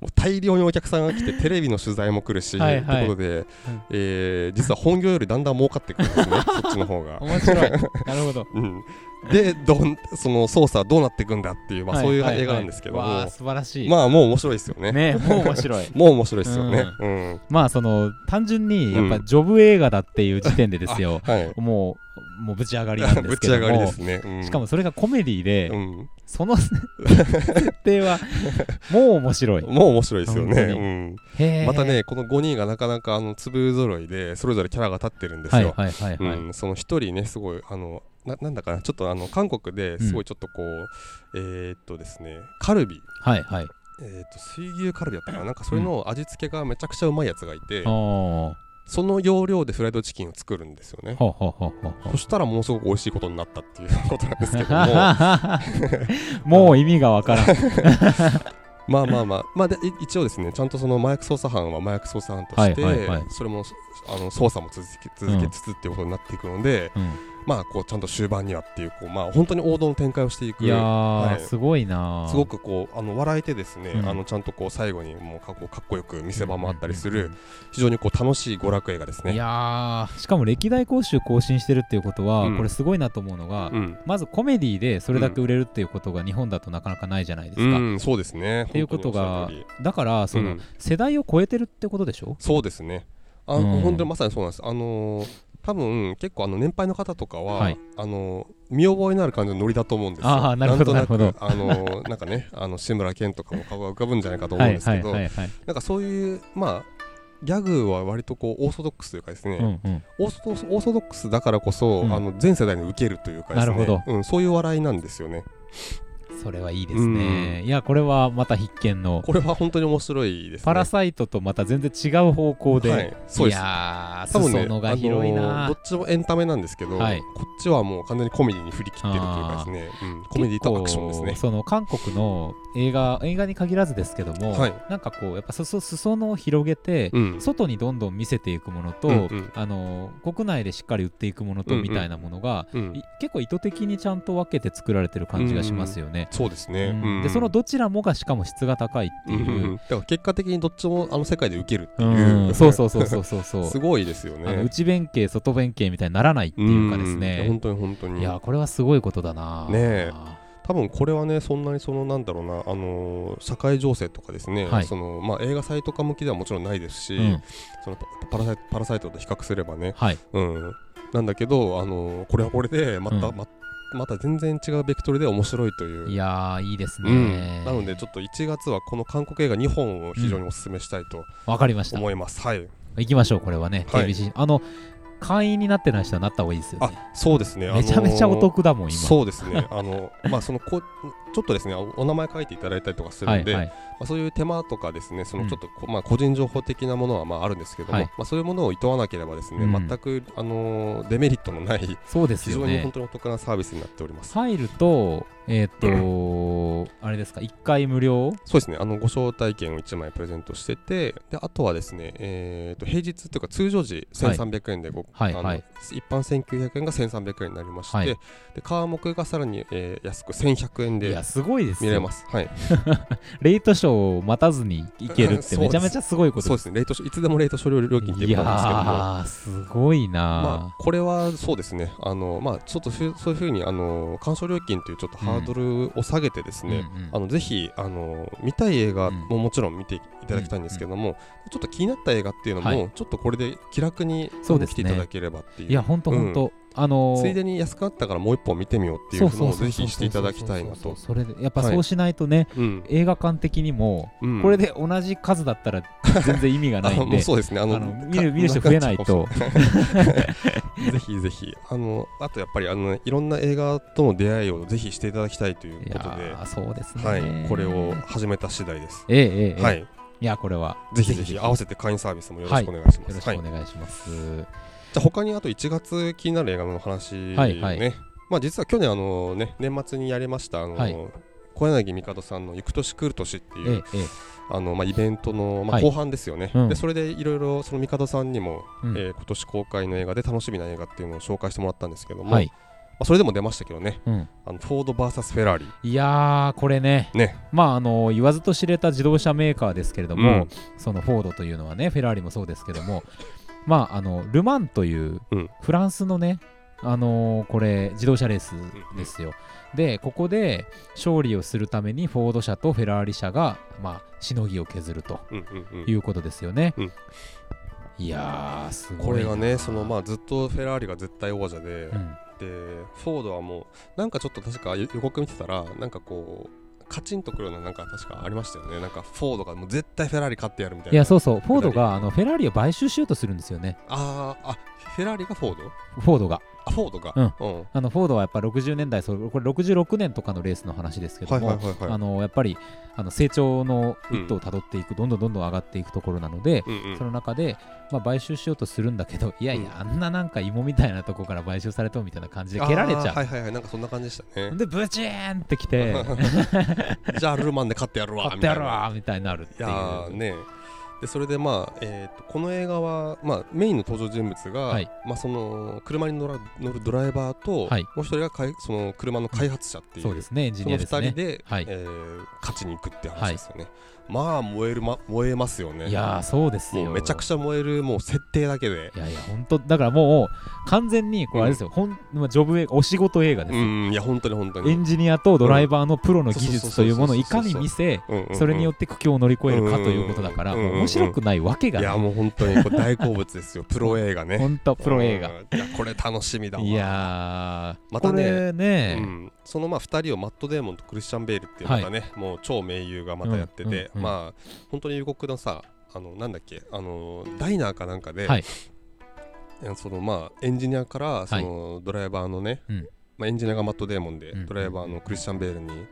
Speaker 2: もう大量にお客さんが来てテレビの取材も来るしということで、えー実は本業よりだんだん儲かってくるんですね (laughs) そっちの方が。
Speaker 1: 面白い。なるほど。(laughs)
Speaker 2: うん、(laughs) でどんその操作はどうなっていくんだっていう、まあ、そういう映画なんですけども、
Speaker 1: はいはいはい素晴らしい。
Speaker 2: まあもう面白いですよね。
Speaker 1: ねもう面白い。(laughs)
Speaker 2: もう面白いですよね。うん。
Speaker 1: まあその単純にやっぱジョブ映画だっていう時点でですよ、(laughs)
Speaker 2: はい。
Speaker 1: もうもうぶち上がりなんで
Speaker 2: ぶち上
Speaker 1: すけども。
Speaker 2: がりですね。うん。
Speaker 1: しかもそれがコメディで、
Speaker 2: うん、
Speaker 1: その設定はもう面白い。
Speaker 2: もう面白いですよね。うん、またね、この5人がなかなかあの粒揃いで、それぞれキャラが立ってるんです
Speaker 1: はい
Speaker 2: よ。
Speaker 1: はいはい。
Speaker 2: その一人ね、すごい、あの、ななんだかな、ちょっとあの韓国ですごいちょっとこう、えーっとですね、カルビ、
Speaker 1: はいはい。
Speaker 2: えーっと水牛カルビだったかな、なんかそれの味付けがめちゃくちゃうまいやつがいて、
Speaker 1: おー。
Speaker 2: その要領でフライドチキンを作るんですよね。そしたらものすごく美味しいことになったっていうことなんですけども、(laughs)
Speaker 1: もう意味がわからん。(laughs)
Speaker 2: まあまあまあ、まあでい一応ですね、ちゃんとその麻薬捜査班は麻薬捜査班として、
Speaker 1: はいはいはい。
Speaker 2: それもあの捜査も続け続けつつっていうことになっていくので、
Speaker 1: うん
Speaker 2: まあこうちゃんと終盤にはっていうこうまあ本当に王道の展開をしていく。
Speaker 1: いやー、
Speaker 2: はい
Speaker 1: すごいなー
Speaker 2: すごくこうあの笑えてですね、
Speaker 1: うん
Speaker 2: あのちゃんとこう最後にもうかっこかっこよく見せ場もあったりする非常にこう楽しい娯楽映画ですね。
Speaker 1: いやーしかも歴代講習更新してるっていうことは、
Speaker 2: うん
Speaker 1: これすごいなと思うのが、
Speaker 2: うん、
Speaker 1: まずコメディでそれだけ売れるっていうことが日本だとなかなかないじゃないですか。
Speaker 2: うん、そうですね。
Speaker 1: っていうことがだからその、
Speaker 2: うん
Speaker 1: 世代を超えてるってことでしょ？
Speaker 2: そうですね。あ
Speaker 1: うん
Speaker 2: 本当にまさにそうなんです。あのー多分結構あの年配の方とかは、
Speaker 1: はい
Speaker 2: あのー見覚えのある感じのノリだと思うんですよ。
Speaker 1: なるほど
Speaker 2: んとく
Speaker 1: なる
Speaker 2: あのー (laughs) なんかね、あの志村けんとかも顔が浮かぶんじゃないかと思うんですけど、
Speaker 1: はいはいはいはい。
Speaker 2: なんかそういうまあギャグは割とこうオーソドックスというかですね、
Speaker 1: うんうん、
Speaker 2: オーソドックスだからこそ、
Speaker 1: うん
Speaker 2: あの全世代に受けるというかですね、うん、そういう笑いなんですよね。
Speaker 1: それはいいですね。いやこれはまた必見の。
Speaker 2: これは本当に面白いですね。
Speaker 1: パラサイトとまた全然違う方向で、
Speaker 2: はい、そうです。
Speaker 1: やー
Speaker 2: 多分ね
Speaker 1: 裾野が広いな、
Speaker 2: あのーどっちもエンタメなんですけど、
Speaker 1: はい。
Speaker 2: こっちはもう完全にコメディに振り切ってるというかですね、うん、コメディとアクションですね。
Speaker 1: その韓国の映画映画に限らずですけども、
Speaker 2: はい。
Speaker 1: なんかこうやっぱ裾裾野を広げて、
Speaker 2: うん。
Speaker 1: 外にどんどん見せていくものと、
Speaker 2: うんうん。
Speaker 1: あの国内でしっかり売っていくものと
Speaker 2: うんうん
Speaker 1: みたいなものが、
Speaker 2: うん。
Speaker 1: い結構意図的にちゃんと分けて作られてる感じがしますよね。
Speaker 2: そうですね、
Speaker 1: うん。
Speaker 2: うん。
Speaker 1: でそのどちらもがしかも質が高いっていう、
Speaker 2: うん。だから結果的にどっちもあの世界で受けるって
Speaker 1: う
Speaker 2: いう、
Speaker 1: ん。(laughs) そうそうそうそうそうそう。
Speaker 2: すごいですよね。
Speaker 1: 内弁慶外弁慶みたいにならないっていうかです
Speaker 2: うん。
Speaker 1: ね
Speaker 2: 本当に本当に。
Speaker 1: いやこれはすごいことだな。
Speaker 2: ねえ。多分これはねそんなにそのなんだろうな、あのー社会情勢とかですね、
Speaker 1: はい。
Speaker 2: そのまあ、映画サイト化向きではもちろんないですし、
Speaker 1: うん。
Speaker 2: そのパパラサイトパラサイトと比較すればね、
Speaker 1: はい。
Speaker 2: うん、なんだけど、あのーこれはこれでまた、
Speaker 1: うん
Speaker 2: ままた全然違うベクトルで面白いという。
Speaker 1: いやーいいです
Speaker 2: うん。
Speaker 1: ね、
Speaker 2: なのでちょっと1月はこの韓国映画2本を非常にお勧めしたいと
Speaker 1: わかりました。
Speaker 2: 思います、はい。
Speaker 1: 行きましょうこれはね、
Speaker 2: はい。
Speaker 1: KBC あの会員になってない人はなった方がいいですよね。
Speaker 2: あそうですね。
Speaker 1: めちゃめちゃお得だもん今。
Speaker 2: そうですね。(laughs) あのまあそのこちょっとですねおお名前書いていただいたりとかするんで、
Speaker 1: はいはい。
Speaker 2: まあ、そういう手間とかですねそ
Speaker 1: うん。
Speaker 2: のちょっとこ、まあ、個人情報的なものはまああるんですけども、
Speaker 1: はい。
Speaker 2: まあ、そういうものを厭わなければですね、
Speaker 1: うん。
Speaker 2: 全く、あのーデメリットのない
Speaker 1: そうですよね。
Speaker 2: 非常に本当にお得なサービスになっております。
Speaker 1: 入るとえーっと (laughs) あれですか？1回無料？
Speaker 2: そうですね。あのご招待券を1枚プレゼントしててであとはですね、えー、と平日というか通常時1300円でご、あの
Speaker 1: はい。はい
Speaker 2: 一般1900円が1300円になりまして、
Speaker 1: はい。
Speaker 2: で科目がさらに、えー安く1100円で
Speaker 1: いやすごいですよ。
Speaker 2: 見れます。はい、(laughs)
Speaker 1: レートショーを待たずに行けるって (laughs) めちゃめちゃすごいことです。
Speaker 2: そうですね。レートショいつでもレート処理料金って
Speaker 1: い
Speaker 2: うことなんですけど。も。
Speaker 1: ーすごいな
Speaker 2: まあ、これはそうですね、あのまあ、ちょっとふそういうふうにあの鑑賞料金というちょっとハードルを下げてですね、
Speaker 1: うんうん。
Speaker 2: あのぜひあの見たい映画ももちろん見ていただきたいんですけども、ちょっと気になった映画っていうのも、
Speaker 1: はい。
Speaker 2: ちょっとこれで気楽に
Speaker 1: そうですね。
Speaker 2: 来ていただければっていう。
Speaker 1: いやほんとほんとあのー
Speaker 2: ついでに安くなったからもう一本見てみようっていうのをぜひしていただきたいなと。
Speaker 1: それでやっぱそうしないとね、
Speaker 2: うん。
Speaker 1: 映画館的にも、
Speaker 2: うん。
Speaker 1: これで同じ数だったら全然意味がないんで。(laughs)
Speaker 2: うそうですね。あの
Speaker 1: 見る見る人増えないと。(laughs)
Speaker 2: ぜひぜひ。あのあとやっぱりあのいろんな映画との出会いをぜひしていただきたいという
Speaker 1: い
Speaker 2: ことで。
Speaker 1: そうですね、
Speaker 2: はい、これを始めた次第です。
Speaker 1: ええええええ。
Speaker 2: はい。い、
Speaker 1: やこれは。
Speaker 2: ぜひぜひ合わせて会員サービスもよろしくお願いします。
Speaker 1: よろしくお願いします、
Speaker 2: ゃあ他にあと1月気になる映画の話ね、
Speaker 1: はいはい。
Speaker 2: まあ実は去年あのね年末にやりましたあの、
Speaker 1: はい。
Speaker 2: 小柳帝さんの「行く年来る年」っていう、
Speaker 1: ええええ。
Speaker 2: あのまあ、イベントの、まあ、
Speaker 1: はい。
Speaker 2: 後半ですよね、
Speaker 1: うん。
Speaker 2: でそれでいろいろその帝さんにも、
Speaker 1: うん。
Speaker 2: えー今年公開の映画で楽しみな映画っていうのを紹介してもらったんですけども、
Speaker 1: はい。
Speaker 2: あ、それでも出ましたけどね。
Speaker 1: うん、
Speaker 2: あのフォード VS フェラーリ。
Speaker 1: いやーこれね。
Speaker 2: ね。
Speaker 1: まああの言わずと知れた自動車メーカーですけれども、
Speaker 2: うん。
Speaker 1: そのフォードというのはねフェラーリもそうですけどもまああのル・マンという
Speaker 2: うん。
Speaker 1: フランスのねあのーこれ自動車レースですよ、でここで勝利をするためにフォード社とフェラーリ社がまあしのぎを削るということですよね、
Speaker 2: うん。
Speaker 1: いやーすごい
Speaker 2: これがね
Speaker 1: な
Speaker 2: そのまあずっとフェラーリが絶対王者で、
Speaker 1: うん。
Speaker 2: でフォードはもうなんかちょっと確か予告見てたらなんかこうカチンとくるようななんか確かありましたよね。なんかフォードがもう絶対フェラーリ勝ってやるみたいな。い
Speaker 1: やそうそう。フォードがあのフェラーリを買収しようとするんですよね。
Speaker 2: あーあフェラーリがフォード？
Speaker 1: フォードが
Speaker 2: あフォードが？
Speaker 1: うん。
Speaker 2: うん。
Speaker 1: あのフォードはやっぱ60年代そうこれ66年とかのレースの話ですけど
Speaker 2: はい
Speaker 1: も、やっぱりあの成長の一途をたどっていく、どんどんどんどん上がっていくところなので、
Speaker 2: うんうん。
Speaker 1: その中で、まあ、買収しようとするんだけどいやいや、あんななんか芋みたいなとこから買収されとみたいな感じで蹴られちゃう、
Speaker 2: はいはいはい。なんかそんな感じでしたね。
Speaker 1: でブチーンってきて。
Speaker 2: じゃあルーマンで勝ってやるわ (laughs)
Speaker 1: 買ってやる
Speaker 2: みたいな。
Speaker 1: わみたいになるっていう。
Speaker 2: いやーねでそれでまあ、えー、とこの映画は、まあ、メインの登場人物が、
Speaker 1: はい。
Speaker 2: まあ、その車に乗ら乗るドライバーと、
Speaker 1: はい。
Speaker 2: もう一人がかいその車の開発者っていう、
Speaker 1: そうですね。
Speaker 2: その二人で、
Speaker 1: はい。
Speaker 2: えー勝ちに行くって話ですよね、まあ燃える、ま、燃えますよね。
Speaker 1: いやーそうですよ。
Speaker 2: めちゃくちゃ燃えるもう設定だけで。
Speaker 1: いやいや本当だからもう完全にこれあれですよ、ほんまあジョブ映画お仕事映画ですよ、
Speaker 2: うんいや本当に本当に。
Speaker 1: エンジニアとドライバーのプロの技術というものをいかに見せそれによって苦境を乗り越えるかということだから面白くないわけがない。
Speaker 2: いやもう本当にこれ大好物ですよ。(laughs) プロ映画ね。
Speaker 1: 本当プロ映画。
Speaker 2: うん。いやこれ楽しみだわ。
Speaker 1: いやー
Speaker 2: またね。
Speaker 1: ね、
Speaker 2: うん、そのまあ2人をマット・デーモンとクリスチャン・ベールっていうのがね、もう超名優がまたやってて、
Speaker 1: うんうんうん
Speaker 2: まあ本当に予告のさあのなんだっけあのダイナーかなんかで、
Speaker 1: はい。
Speaker 2: そのまあエンジニアからそのドライバーのね、
Speaker 1: うん。
Speaker 2: まあ、エンジニアがマット・デーモンで、
Speaker 1: うん。
Speaker 2: ドライバーのクリスチャン・ベールに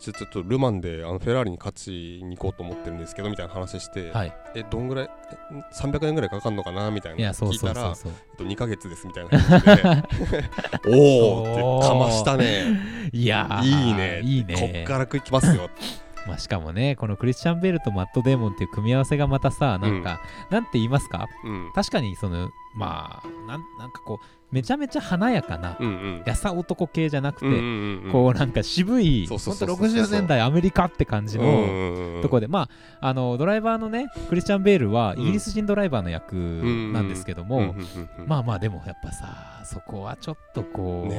Speaker 2: ちょっとルマンであのフェラーリに勝ちに行こうと思ってるんですけどみたいな話して、
Speaker 1: はい。
Speaker 2: えどんぐらいえ300年ぐらいかかるのかなみたいな聞いたら
Speaker 1: そうそうそう
Speaker 2: えっと2ヶ月ですみたいな感じで (laughs) おおってかましたね。(laughs)
Speaker 1: いやー
Speaker 2: いいね。
Speaker 1: いいね。
Speaker 2: こっから行きますよ。(laughs)
Speaker 1: まあ、しかもねこのクリスチャン・ベールとマット・デーモンっていう組み合わせがまたさなんか、なんて言いますか？
Speaker 2: うん。
Speaker 1: 確かにそのまあなんなんかこうめちゃめちゃ華やかな、
Speaker 2: うんうん。
Speaker 1: やさ男系じゃなくて、
Speaker 2: うんうんうん
Speaker 1: こうなんか渋い
Speaker 2: そうそう
Speaker 1: ほんと
Speaker 2: そうそう
Speaker 1: 60年代アメリカって感じ
Speaker 2: うん
Speaker 1: のとこでまああのドライバーのねクリスチャン・ベールはイギリス人ドライバーの役なんですけども、まあまあでもやっぱさそこはちょっとこう、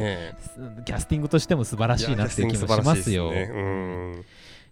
Speaker 1: キャスティングとしても素晴らしいなっていう気もしますよ。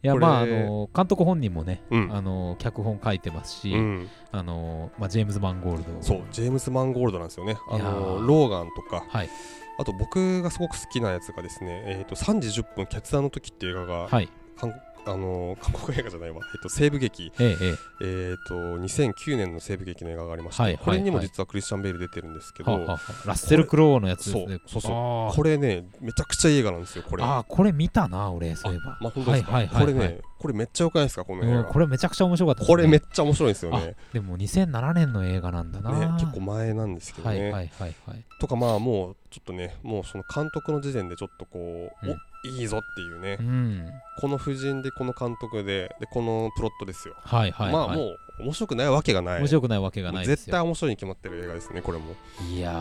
Speaker 2: いや
Speaker 1: まああの監督本人もね、
Speaker 2: うん。
Speaker 1: あの脚本書いてますし、
Speaker 2: うん。
Speaker 1: あのまあ、ジェームズ・マンゴールド。
Speaker 2: そうジェームズ・マンゴールドなんですよね。あのローガンとか。
Speaker 1: はい。
Speaker 2: あと僕がすごく好きなやつがですねえっと3時10分決断の時っていう映画が
Speaker 1: はい。
Speaker 2: 韓あの韓国映画じゃないわ。えっと西部劇。
Speaker 1: えええ
Speaker 2: え。っと2009年の西部劇の映画がありまして
Speaker 1: はい
Speaker 2: これにも
Speaker 1: はい。
Speaker 2: 実はクリスチャン・ベール出てるんですけど
Speaker 1: あはあはあ。ラッセル・クロウのやつですね
Speaker 2: そうそうこれねめちゃくちゃいい映画なんですよこれ。
Speaker 1: あーこれ見たな俺そういえば。
Speaker 2: まあ本当ですか、
Speaker 1: はいはいはいはい。
Speaker 2: これねこれめっちゃ良くないですかこの映画、
Speaker 1: うんこれめちゃくちゃ面白かったね。
Speaker 2: これめっちゃ面白いんですよね。
Speaker 1: でも2007年の映画なんだな、
Speaker 2: ね結構前なんですけどね、
Speaker 1: はいはいはいはい。
Speaker 2: とかまあもうちょっとねもうその監督の時点でちょっとこう、
Speaker 1: うん。
Speaker 2: おいいぞっていうね、
Speaker 1: うん。
Speaker 2: この夫人でこの監督ででこのプロットですよ、
Speaker 1: はいはい、はい、
Speaker 2: まあもう面白くないわけがない。
Speaker 1: 面白くないわけがない
Speaker 2: 絶対
Speaker 1: よ
Speaker 2: 面白いに決まってる映画ですねこれも。
Speaker 1: いや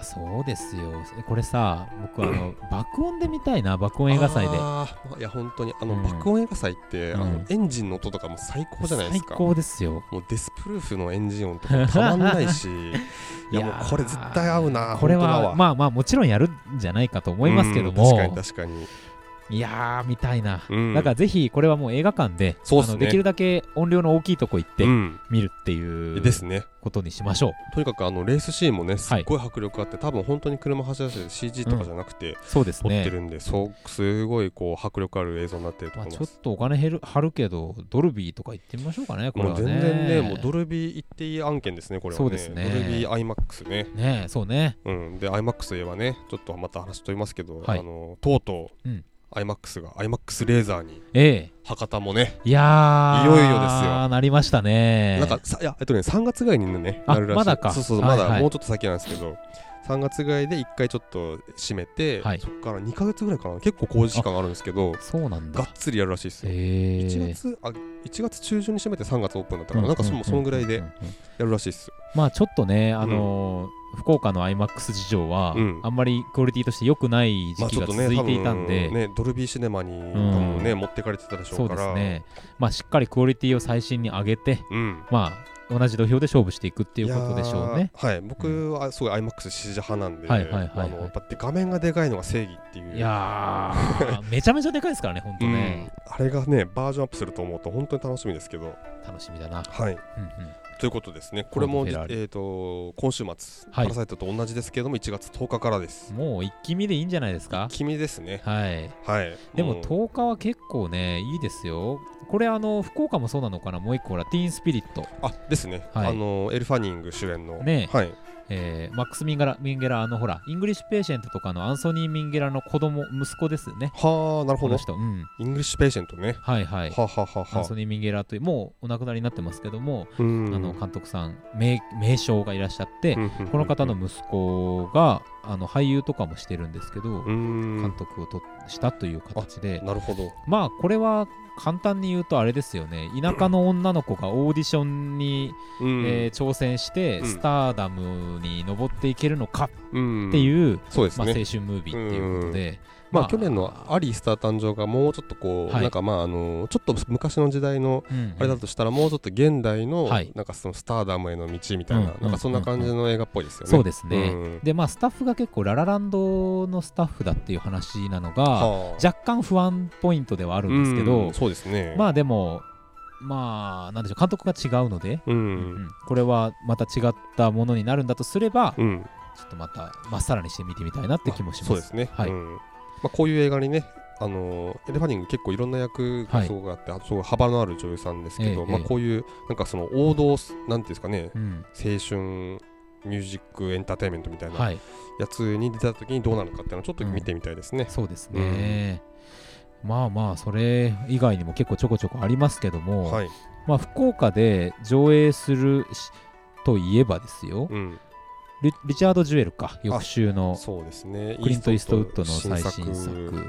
Speaker 1: ーそうですよ。これさ僕あの (clears throat) 爆音で見たいな爆音映画祭で。
Speaker 2: いや本当にあの、
Speaker 1: うん。
Speaker 2: 爆音映画祭って、あの
Speaker 1: うん
Speaker 2: エンジンの音とかも最高じゃないですか。
Speaker 1: 最高ですよ。
Speaker 2: もうデスプルーフのエンジン音とかもたまんないし (laughs) いやもうこれ絶対合うな
Speaker 1: これはまあまあもちろんやるんじゃないかと思いますけども、
Speaker 2: うん確かに確かに、
Speaker 1: いやー見たいな、
Speaker 2: うん。
Speaker 1: だからぜひこれはもう映画館で
Speaker 2: そうっすね。
Speaker 1: できるだけ音量の大きいとこ行って
Speaker 2: うん。
Speaker 1: 見るっていう
Speaker 2: ですね。
Speaker 1: ことにしましょう、
Speaker 2: とにかくあのレースシーンもねすっごい迫力あって、多分本当に車走らせて CG とかじゃなくて
Speaker 1: そうですね。
Speaker 2: 撮ってるんで、そうすごいこう迫力ある映像になってると
Speaker 1: まあ、
Speaker 2: 思います。
Speaker 1: ちょっとお金減る張るけどドルビーとか行ってみましょうかねこれ
Speaker 2: もう
Speaker 1: はね。
Speaker 2: 全然ね、もうドルビー行っていい案件ですね、これはね。
Speaker 1: そうですね。
Speaker 2: ドルビー IMAX ね。
Speaker 1: ねえそうね。
Speaker 2: うん、で、IMAX といえばね、ちょっとまた話飛びますけど、
Speaker 1: はい。
Speaker 2: あのとうとう、
Speaker 1: うん
Speaker 2: IMAX が IMAX レーザーに
Speaker 1: ええ。
Speaker 2: 博多もね、
Speaker 1: いやー。
Speaker 2: いよいよですよ。
Speaker 1: なりましたね。
Speaker 2: なんかさいやえっとね3月ぐらいにね
Speaker 1: あ
Speaker 2: なるらしい。
Speaker 1: まだか。
Speaker 2: そうそう、
Speaker 1: はいはい。
Speaker 2: まだもうちょっと先なんですけど3月ぐらいで1回ちょっと閉めて、
Speaker 1: はい。
Speaker 2: そこから2ヶ月ぐらいかな。結構工事期間があるんですけど
Speaker 1: そうなんだ。
Speaker 2: がっつりやるらしいですよ、
Speaker 1: ええ
Speaker 2: 1月あ1月中旬に閉めて3月オープンだったから、なんかそのぐらいで
Speaker 1: うんうんうんうん
Speaker 2: やるらしいですよ
Speaker 1: まあちょっとね、あのー福岡の IMAX 事情は、
Speaker 2: うん。
Speaker 1: あんまりクオリティとして良くない時期が続いていたんで、
Speaker 2: 多分ねドルビーシネマに多分ね、持ってかれてたでしょ
Speaker 1: そううで
Speaker 2: から
Speaker 1: すね、まあ、しっかりクオリティを最新に上げて、
Speaker 2: うん。
Speaker 1: まあ、同じ土俵で勝負していくっていうことでしょうね。
Speaker 2: はい。僕はすごい IMAX 支持派なんで、画面がでかいのが正義っていう。
Speaker 1: いやー、(laughs) めちゃめちゃでかいですからね、本当ね。
Speaker 2: うん、あれがねバージョンアップすると思うと本当に楽しみですけど。
Speaker 1: 楽しみだな。
Speaker 2: はい。
Speaker 1: うんうん
Speaker 2: ということですね。これもえー、と今週末、
Speaker 1: はい。
Speaker 2: パラサイトと同じですけども1月10日からです。
Speaker 1: もう一気見でいいんじゃないですか？
Speaker 2: 君ですね。
Speaker 1: はい。
Speaker 2: はい。
Speaker 1: でも
Speaker 2: う
Speaker 1: 10日は結構ね、いいですよ。これ、あの、福岡もそうなのかな、もう一個ほら、ティーンスピリット。
Speaker 2: あですね、
Speaker 1: はい。
Speaker 2: あのエル・ファニング主演の。
Speaker 1: ね。
Speaker 2: はい
Speaker 1: えーマックス・ミンゲラ、ミンゲラ、あのほら、イングリッシュ・ペーシェントとかのアンソニー・ミンゲラの子供、息子ですよね。
Speaker 2: はあなるほど。
Speaker 1: うん。
Speaker 2: イングリッシュペーシェントね
Speaker 1: はいはい。
Speaker 2: はははは
Speaker 1: アンソニー・ミンゲラという、もうお亡くなりになってますけども、
Speaker 2: うん
Speaker 1: あの監督さん、名名将がいらっしゃって、
Speaker 2: うん
Speaker 1: この方の息子があの俳優とかもしてるんですけど、
Speaker 2: うん。
Speaker 1: 監督をとしたという形で、
Speaker 2: なるほど。
Speaker 1: まあこれは簡単に言うとあれですよね。田舎の女の子がオーディションに、
Speaker 2: うん。
Speaker 1: えー挑戦して
Speaker 2: うん。
Speaker 1: スターダムに登っていけるのか
Speaker 2: うん
Speaker 1: っていう、まあ、
Speaker 2: そうですね。
Speaker 1: 青春ムービーっていうことで、
Speaker 2: まあ、去年のアリースター誕生がもうちょっとこう、
Speaker 1: はい。
Speaker 2: なんかまああのちょっと昔の時代の
Speaker 1: うんうん。
Speaker 2: あれだとしたらもうちょっと現代の、
Speaker 1: はい
Speaker 2: なんかそのスターダムへの道みたいな、
Speaker 1: うん
Speaker 2: なんかそんな感じの映画っぽいですよね。
Speaker 1: そうですね、
Speaker 2: うん。
Speaker 1: でまあスタッフが結構ララランドのスタッフだっていう話なのが、
Speaker 2: はあ。
Speaker 1: 若干不安ポイントではあるんですけど、
Speaker 2: うんそうですね。
Speaker 1: まあでもまあなんでしょう監督が違うので、
Speaker 2: うん、
Speaker 1: うんこれはまた違ったものになるんだとすれば、
Speaker 2: うん。
Speaker 1: ちょっとまたまっさらにして見てみたいなって気もします。
Speaker 2: そうですね。
Speaker 1: はい。
Speaker 2: うんまあ、こういう映画にねあのエレファニング結構いろんな役がすごくあって、あすごい幅のある女優さんですけど、まあ、
Speaker 1: ええええ
Speaker 2: こういうなんかその王道なんていうんですかね
Speaker 1: うん
Speaker 2: 青春ミュージックエンターテインメントみたいな
Speaker 1: はい、
Speaker 2: やつに出た時にどうなるかっていうのをちょっと見てみたいですね。
Speaker 1: そうですね。まあまあそれ以外にも結構ちょこちょこありますけども、
Speaker 2: はい。
Speaker 1: まあ福岡で上映するしといえばですよ、
Speaker 2: うん。
Speaker 1: リリチャード・ジュエルか翌週の
Speaker 2: そうですね。
Speaker 1: クリント・イーストウッドの
Speaker 2: 新
Speaker 1: 最新作。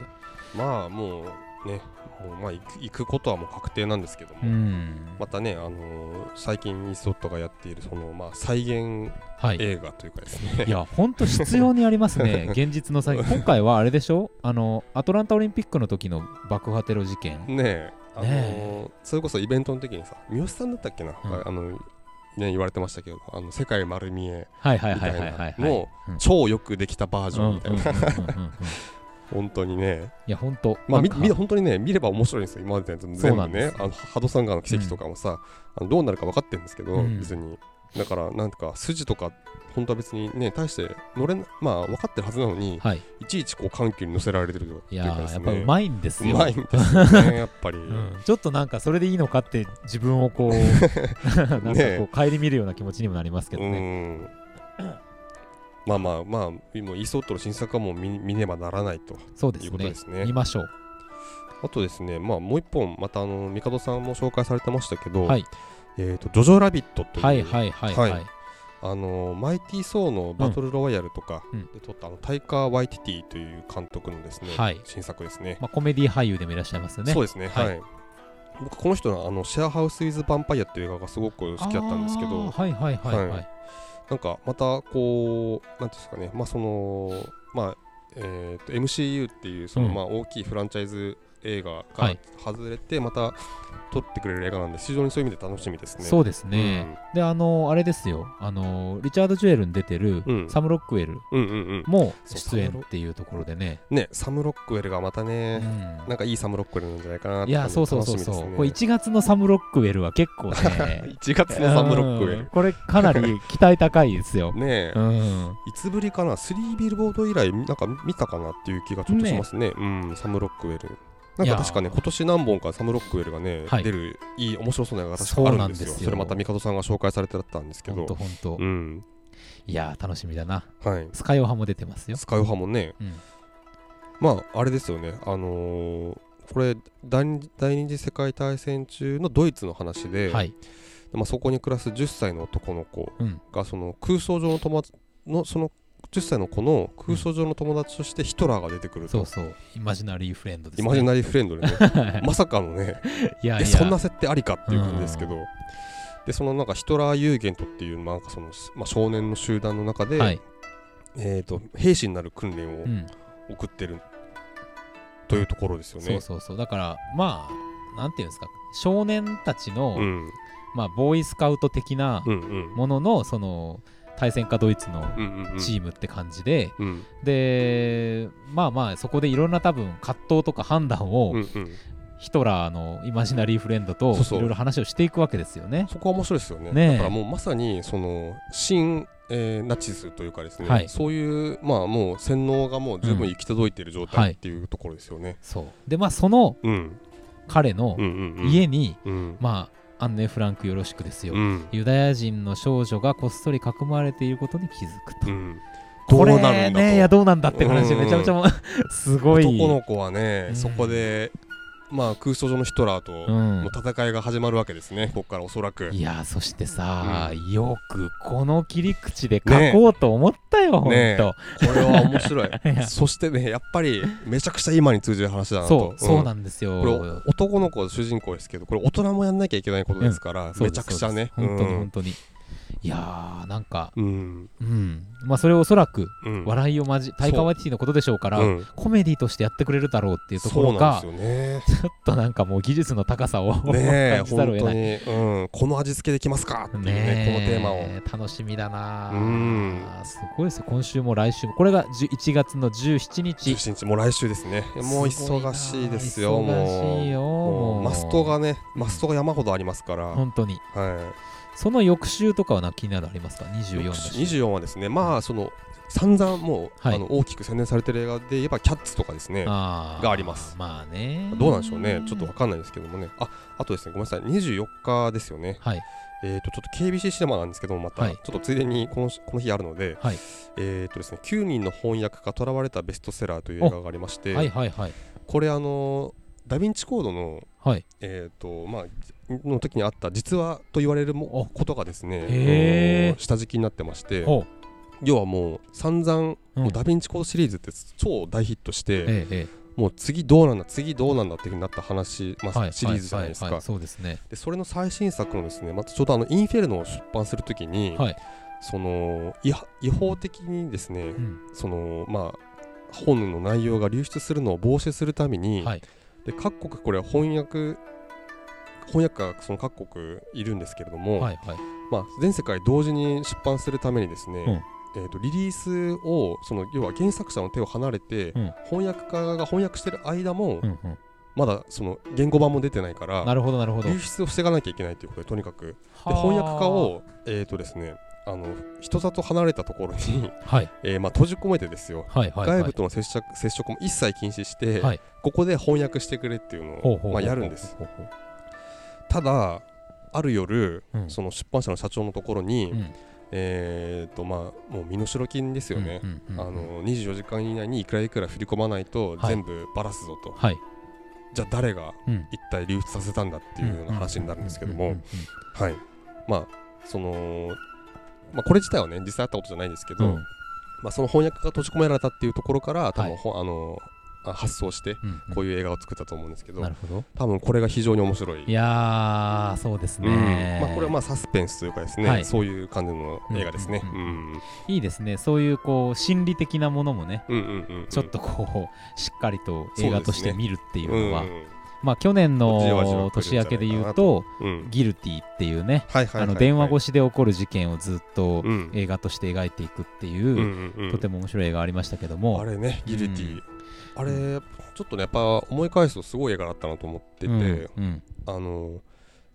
Speaker 2: まあもうね、もうまあ行くことはもう確定なんですけども、
Speaker 1: うん
Speaker 2: またね、あのー最近イーストウッドがやっているそのまあ再現
Speaker 1: はい、
Speaker 2: 映画というかですね。
Speaker 1: いや、ほんと必要にありますね、(laughs) 現実の際。今回はあれでしょ？あの、アトランタオリンピックの時の爆破テロ事件。
Speaker 2: ねえ、あのー
Speaker 1: ね
Speaker 2: それこそイベントの時にさ、三好さんだったっけな、
Speaker 1: うん
Speaker 2: あのね言われてましたけど、あの世界丸見えみたい。なの
Speaker 1: うん
Speaker 2: 超よくできたバージョンみたいな、本当にね、
Speaker 1: いや、ほんと。
Speaker 2: まあ、み本当にね、見れば面白いんですよ、今までのやつ全部ねあのハドソン川の奇跡とかもさ、あのどうなるか分かってるんですけど、
Speaker 1: うん
Speaker 2: 別に。だから、なんとか筋とか、本当は別にね、大して乗れな、まあ分かってるはずなのに、
Speaker 1: はい。
Speaker 2: いちいちこう緩急に乗せられてると
Speaker 1: いやー、
Speaker 2: いうかね
Speaker 1: やっぱうまいんですよ。
Speaker 2: うまいんですよね、(laughs) やっぱり。
Speaker 1: うんちょっとなんかそれでいいのかって自分をこう (laughs) なんかこう
Speaker 2: ね
Speaker 1: 顧みるような気持ちにもなりますけど
Speaker 2: う
Speaker 1: ね。
Speaker 2: ん。まあまあまあ、もうイーソットの新作はもう見見ねばならないと
Speaker 1: そうですね
Speaker 2: ことですね。
Speaker 1: 見ましょう。
Speaker 2: あとですね、まあもう一本、またあの、帝さんも紹介されてましたけど、
Speaker 1: はい
Speaker 2: えっと、ジョジョラビットという、
Speaker 1: はいはいはいはい。
Speaker 2: はいあのマイティー・ソーのバトルロワイヤルとか
Speaker 1: うん
Speaker 2: で撮った、あのタイカー・ワイティティという監督のですね、
Speaker 1: はい
Speaker 2: 新作ですね。
Speaker 1: まあ、コメディ俳優でもいらっしゃいますよね。
Speaker 2: そうですね、
Speaker 1: はい
Speaker 2: はい。僕、この人のあのシェアハウス・ウィズ・ヴァンパイアっていう映画がすごく好きだったんですけど、
Speaker 1: はいはいはいはい。
Speaker 2: はいなんかまたこう、なんていうんですかね、まあその、まあ、えーと MCU っていうその、
Speaker 1: うん
Speaker 2: まあ大きいフランチャイズ映画
Speaker 1: は
Speaker 2: が
Speaker 1: い
Speaker 2: 外れて、また撮ってくれる映画なんで、非常にそういう意味で楽しみですね。
Speaker 1: そうですね。で、あのあれですよ、あのリチャード・ジュエルに出てる
Speaker 2: うん
Speaker 1: サム・ロックウェル
Speaker 2: うんうんうん。
Speaker 1: も出演っていうところでね。
Speaker 2: ね、サム・ロックウェルがまた
Speaker 1: う
Speaker 2: ね、
Speaker 1: ん
Speaker 2: なんかいいサム・ロックウェルなんじゃないかなって
Speaker 1: いや、そうそうそうそう。これ1月のサム・ロックウェルは結構ね、(laughs)
Speaker 2: 1月のサム・ロックウェル。
Speaker 1: うんこれかなり期待高いですよ。(laughs)
Speaker 2: ねえ、
Speaker 1: うん。
Speaker 2: いつぶりかな、3ビルボード以来、なんか見たかなっていう気がちょっとしますね。うん、サム・ロックウェル。なんか確かね、今年何本かサム・ロックウェルがね、
Speaker 1: はい
Speaker 2: 出るいい面白そうな映画が確かある
Speaker 1: んんですよ
Speaker 2: それまた帝さんが紹介されてたんですけど
Speaker 1: ほんと。ほんと
Speaker 2: う。ん。
Speaker 1: いやー、楽しみだな。
Speaker 2: はい。
Speaker 1: スカヨハも出てますよ。
Speaker 2: スカヨハもね、
Speaker 1: うん。
Speaker 2: まあ、あれですよね、あのーこれ第二、第二次世界大戦中のドイツの話で、
Speaker 1: はい。
Speaker 2: まあ、そこに暮らす10歳の男の子
Speaker 1: うん。
Speaker 2: がその空想上の友達のその10歳の子の空想上の友達としてヒトラーが出てくると、
Speaker 1: そうそう。イマジナリーフレンドですね。
Speaker 2: イマジナリーフレンドでね。
Speaker 1: は (laughs) い
Speaker 2: まさかのね。
Speaker 1: いやいや、
Speaker 2: えそんな設定ありかっていう感じですけど、でそのなんかヒトラー・ユーゲントっていうなんかその、まあ、少年の集団の中で、
Speaker 1: はい。
Speaker 2: えー、と兵士になる訓練を
Speaker 1: うん。
Speaker 2: 送ってるというところですよね。
Speaker 1: そうそうそう。だからまあなんていうんですか。少年たちの、
Speaker 2: うん。
Speaker 1: まあボーイスカウト的な
Speaker 2: うんうん。
Speaker 1: もののその対戦かドイツの
Speaker 2: うんうんうん。
Speaker 1: チームって感じで、
Speaker 2: うん。
Speaker 1: でまあまあそこでいろんな多分葛藤とか判断を、
Speaker 2: うんうん。
Speaker 1: ヒトラーのイマジナリーフレンドといろいろ話をしていくわけですよね。
Speaker 2: そこは面白いですよね。
Speaker 1: ねえ。
Speaker 2: だからもうまさにその新、えーナチスというかですね、
Speaker 1: はい。
Speaker 2: そういうまあもう洗脳がもう十分行き届いている状
Speaker 1: はい。
Speaker 2: 態っていうところですよね。
Speaker 1: そう。でまあその
Speaker 2: うん。
Speaker 1: 彼の
Speaker 2: うんうんうん。
Speaker 1: 家に、
Speaker 2: うん。
Speaker 1: まあアンネ・フランクよろしくですよ、
Speaker 2: うん。
Speaker 1: ユダヤ人の少女がこっそり囲まれていることに気づくと。
Speaker 2: うん。
Speaker 1: これ
Speaker 2: どうなるんだと。
Speaker 1: ねいやどうなんだって話
Speaker 2: うん
Speaker 1: めちゃめちゃもう (laughs) すごい。
Speaker 2: 男の子はね、
Speaker 1: うん。
Speaker 2: そこでまあ空想上のヒトラーと
Speaker 1: うん。
Speaker 2: の戦いが始まるわけですね、ここからおそらく。
Speaker 1: いやそしてさ、
Speaker 2: う
Speaker 1: よくこの切り口で書こうと思ったよ、ほん
Speaker 2: ね
Speaker 1: と。
Speaker 2: これは面白い。(laughs)
Speaker 1: や。
Speaker 2: そしてねやっぱりめちゃくちゃ今に通じる話だな
Speaker 1: そう、
Speaker 2: と。
Speaker 1: そうなんんですよ。
Speaker 2: これ男の子主人公ですけどこれ大人もやんなきゃいけないことですから、めちゃくちゃね。
Speaker 1: 本当に
Speaker 2: うん。
Speaker 1: 本当に。いやーなんか、
Speaker 2: うん。
Speaker 1: うん、まあそれをおそらく
Speaker 2: うん。
Speaker 1: 笑いをまじタイカワティのことでしょうから、
Speaker 2: うん。
Speaker 1: コメディとしてやってくれるだろうっていうところが
Speaker 2: ね。
Speaker 1: ちょっとなんかもう技術の高さを感じざるを得ない。
Speaker 2: に、うん、この味付けできますかっていうねこのテーマを。
Speaker 1: え楽しみだなー。
Speaker 2: うん。
Speaker 1: すごいですよ。今週も来週も。これが10 1月の17日
Speaker 2: 17日もう来週ですね。もう忙しいですよもう。マストがねマストが山ほどありますから、
Speaker 1: 本当に。
Speaker 2: は
Speaker 1: その翌週とかはな気になるありますか？
Speaker 2: い、
Speaker 1: 24だし。
Speaker 2: 24はですねまあその散々もう、
Speaker 1: はい。
Speaker 2: あの大きく宣伝されてる映画で言えばキャッツとかですねがあります。
Speaker 1: まあね。
Speaker 2: どうなんでしょうね。ちょっとわかんないですけどもね。ああとですねごめんなさい。24日ですよね。
Speaker 1: はい。
Speaker 2: えー、とちょっと KBC シネマなんですけどもまた、
Speaker 1: はい。
Speaker 2: ちょっとついでにこのこの日あるので、
Speaker 1: はい。
Speaker 2: えーとですね、9人の翻訳家とらわれたベストセラーという映画がありまして、
Speaker 1: はいはいはい。
Speaker 2: これあのダ・ヴィンチコードの,、
Speaker 1: はい。
Speaker 2: えーとまあ、の時にあった実話と言われるもことがですね下敷きになってまして要はもう散々、
Speaker 1: うん。
Speaker 2: もうダ・ヴィンチコードシリーズって超大ヒットして、
Speaker 1: えええ
Speaker 2: もう次どうなんだ次どうなんだっていうふうになった話、まあ
Speaker 1: えはい
Speaker 2: シリーズじゃないですか、
Speaker 1: はははそうですね。
Speaker 2: でそれの最新作のですねまたちょうどあのインフェルノを出版するときに、
Speaker 1: はい。
Speaker 2: その違違法的にですね、
Speaker 1: うん。
Speaker 2: そのまあ本の内容が流出するのを防止するために、
Speaker 1: はい。
Speaker 2: で各国これは翻訳翻訳がその各国いるんですけれども、
Speaker 1: はいはい。
Speaker 2: まあ、全世界同時に出版するためにですね、えー、とリリースをその要は原作者の手を離れて、
Speaker 1: うん。
Speaker 2: 翻訳家が翻訳してる間も、
Speaker 1: うんうん。
Speaker 2: まだその言語版も出てないから
Speaker 1: なるほどなるほど。
Speaker 2: 流出を防がなきゃいけないということでとにかく。で
Speaker 1: はあ。
Speaker 2: 翻訳家をえーとですねあの人里離れたところに、
Speaker 1: はい。(laughs)
Speaker 2: えーまあ、閉じ込めてですよ、
Speaker 1: はいはいはい。
Speaker 2: 外部との接触接触も一切禁止して、
Speaker 1: はい。
Speaker 2: ここで翻訳してくれっていうのを
Speaker 1: ほうほうほう
Speaker 2: まあやるんです。
Speaker 1: ほうほう
Speaker 2: ただある夜、
Speaker 1: うん。
Speaker 2: その出版社の社長のところに、
Speaker 1: うん。
Speaker 2: えーとまあもう身代金ですよね、あの24時間以内にいくらいくら振り込まないと
Speaker 1: はい。
Speaker 2: 全部バラすぞと、
Speaker 1: はい。
Speaker 2: じゃあ誰が
Speaker 1: うん。
Speaker 2: 一体流出させたんだっていうような話になるんですけども、はい。まあそのまあこれ自体はね実際あったことじゃないんですけど、
Speaker 1: うん。うん
Speaker 2: まあ、その翻訳が閉じ込められたっていうところから多分、
Speaker 1: はい。
Speaker 2: ほあのあ発想してこういう映画を作ったと思うんですけど、
Speaker 1: なるほど。
Speaker 2: 多分これが非常に面白い。
Speaker 1: いやーそうですね。
Speaker 2: うん。まあ、これはまあサスペンスというかですね、
Speaker 1: はい。
Speaker 2: そういう感じの映画ですね。
Speaker 1: う
Speaker 2: うん
Speaker 1: いいですね。そういうこう心理的なものもね
Speaker 2: うんうんうんうん。
Speaker 1: ちょっとこうしっかりと映画として見るっていう
Speaker 2: うん
Speaker 1: のはまあ去年の年明けで言うとギルティっていうね電話越しで起こる事件をずっと
Speaker 2: うん。
Speaker 1: 映画として描いていくってい
Speaker 2: う
Speaker 1: とても面白い映画ありましたけども
Speaker 2: あれねギルティ、
Speaker 1: うん
Speaker 2: あれちょっとねやっぱ思い返すとすごい映画だったなと思ってて、
Speaker 1: うんうん。
Speaker 2: あの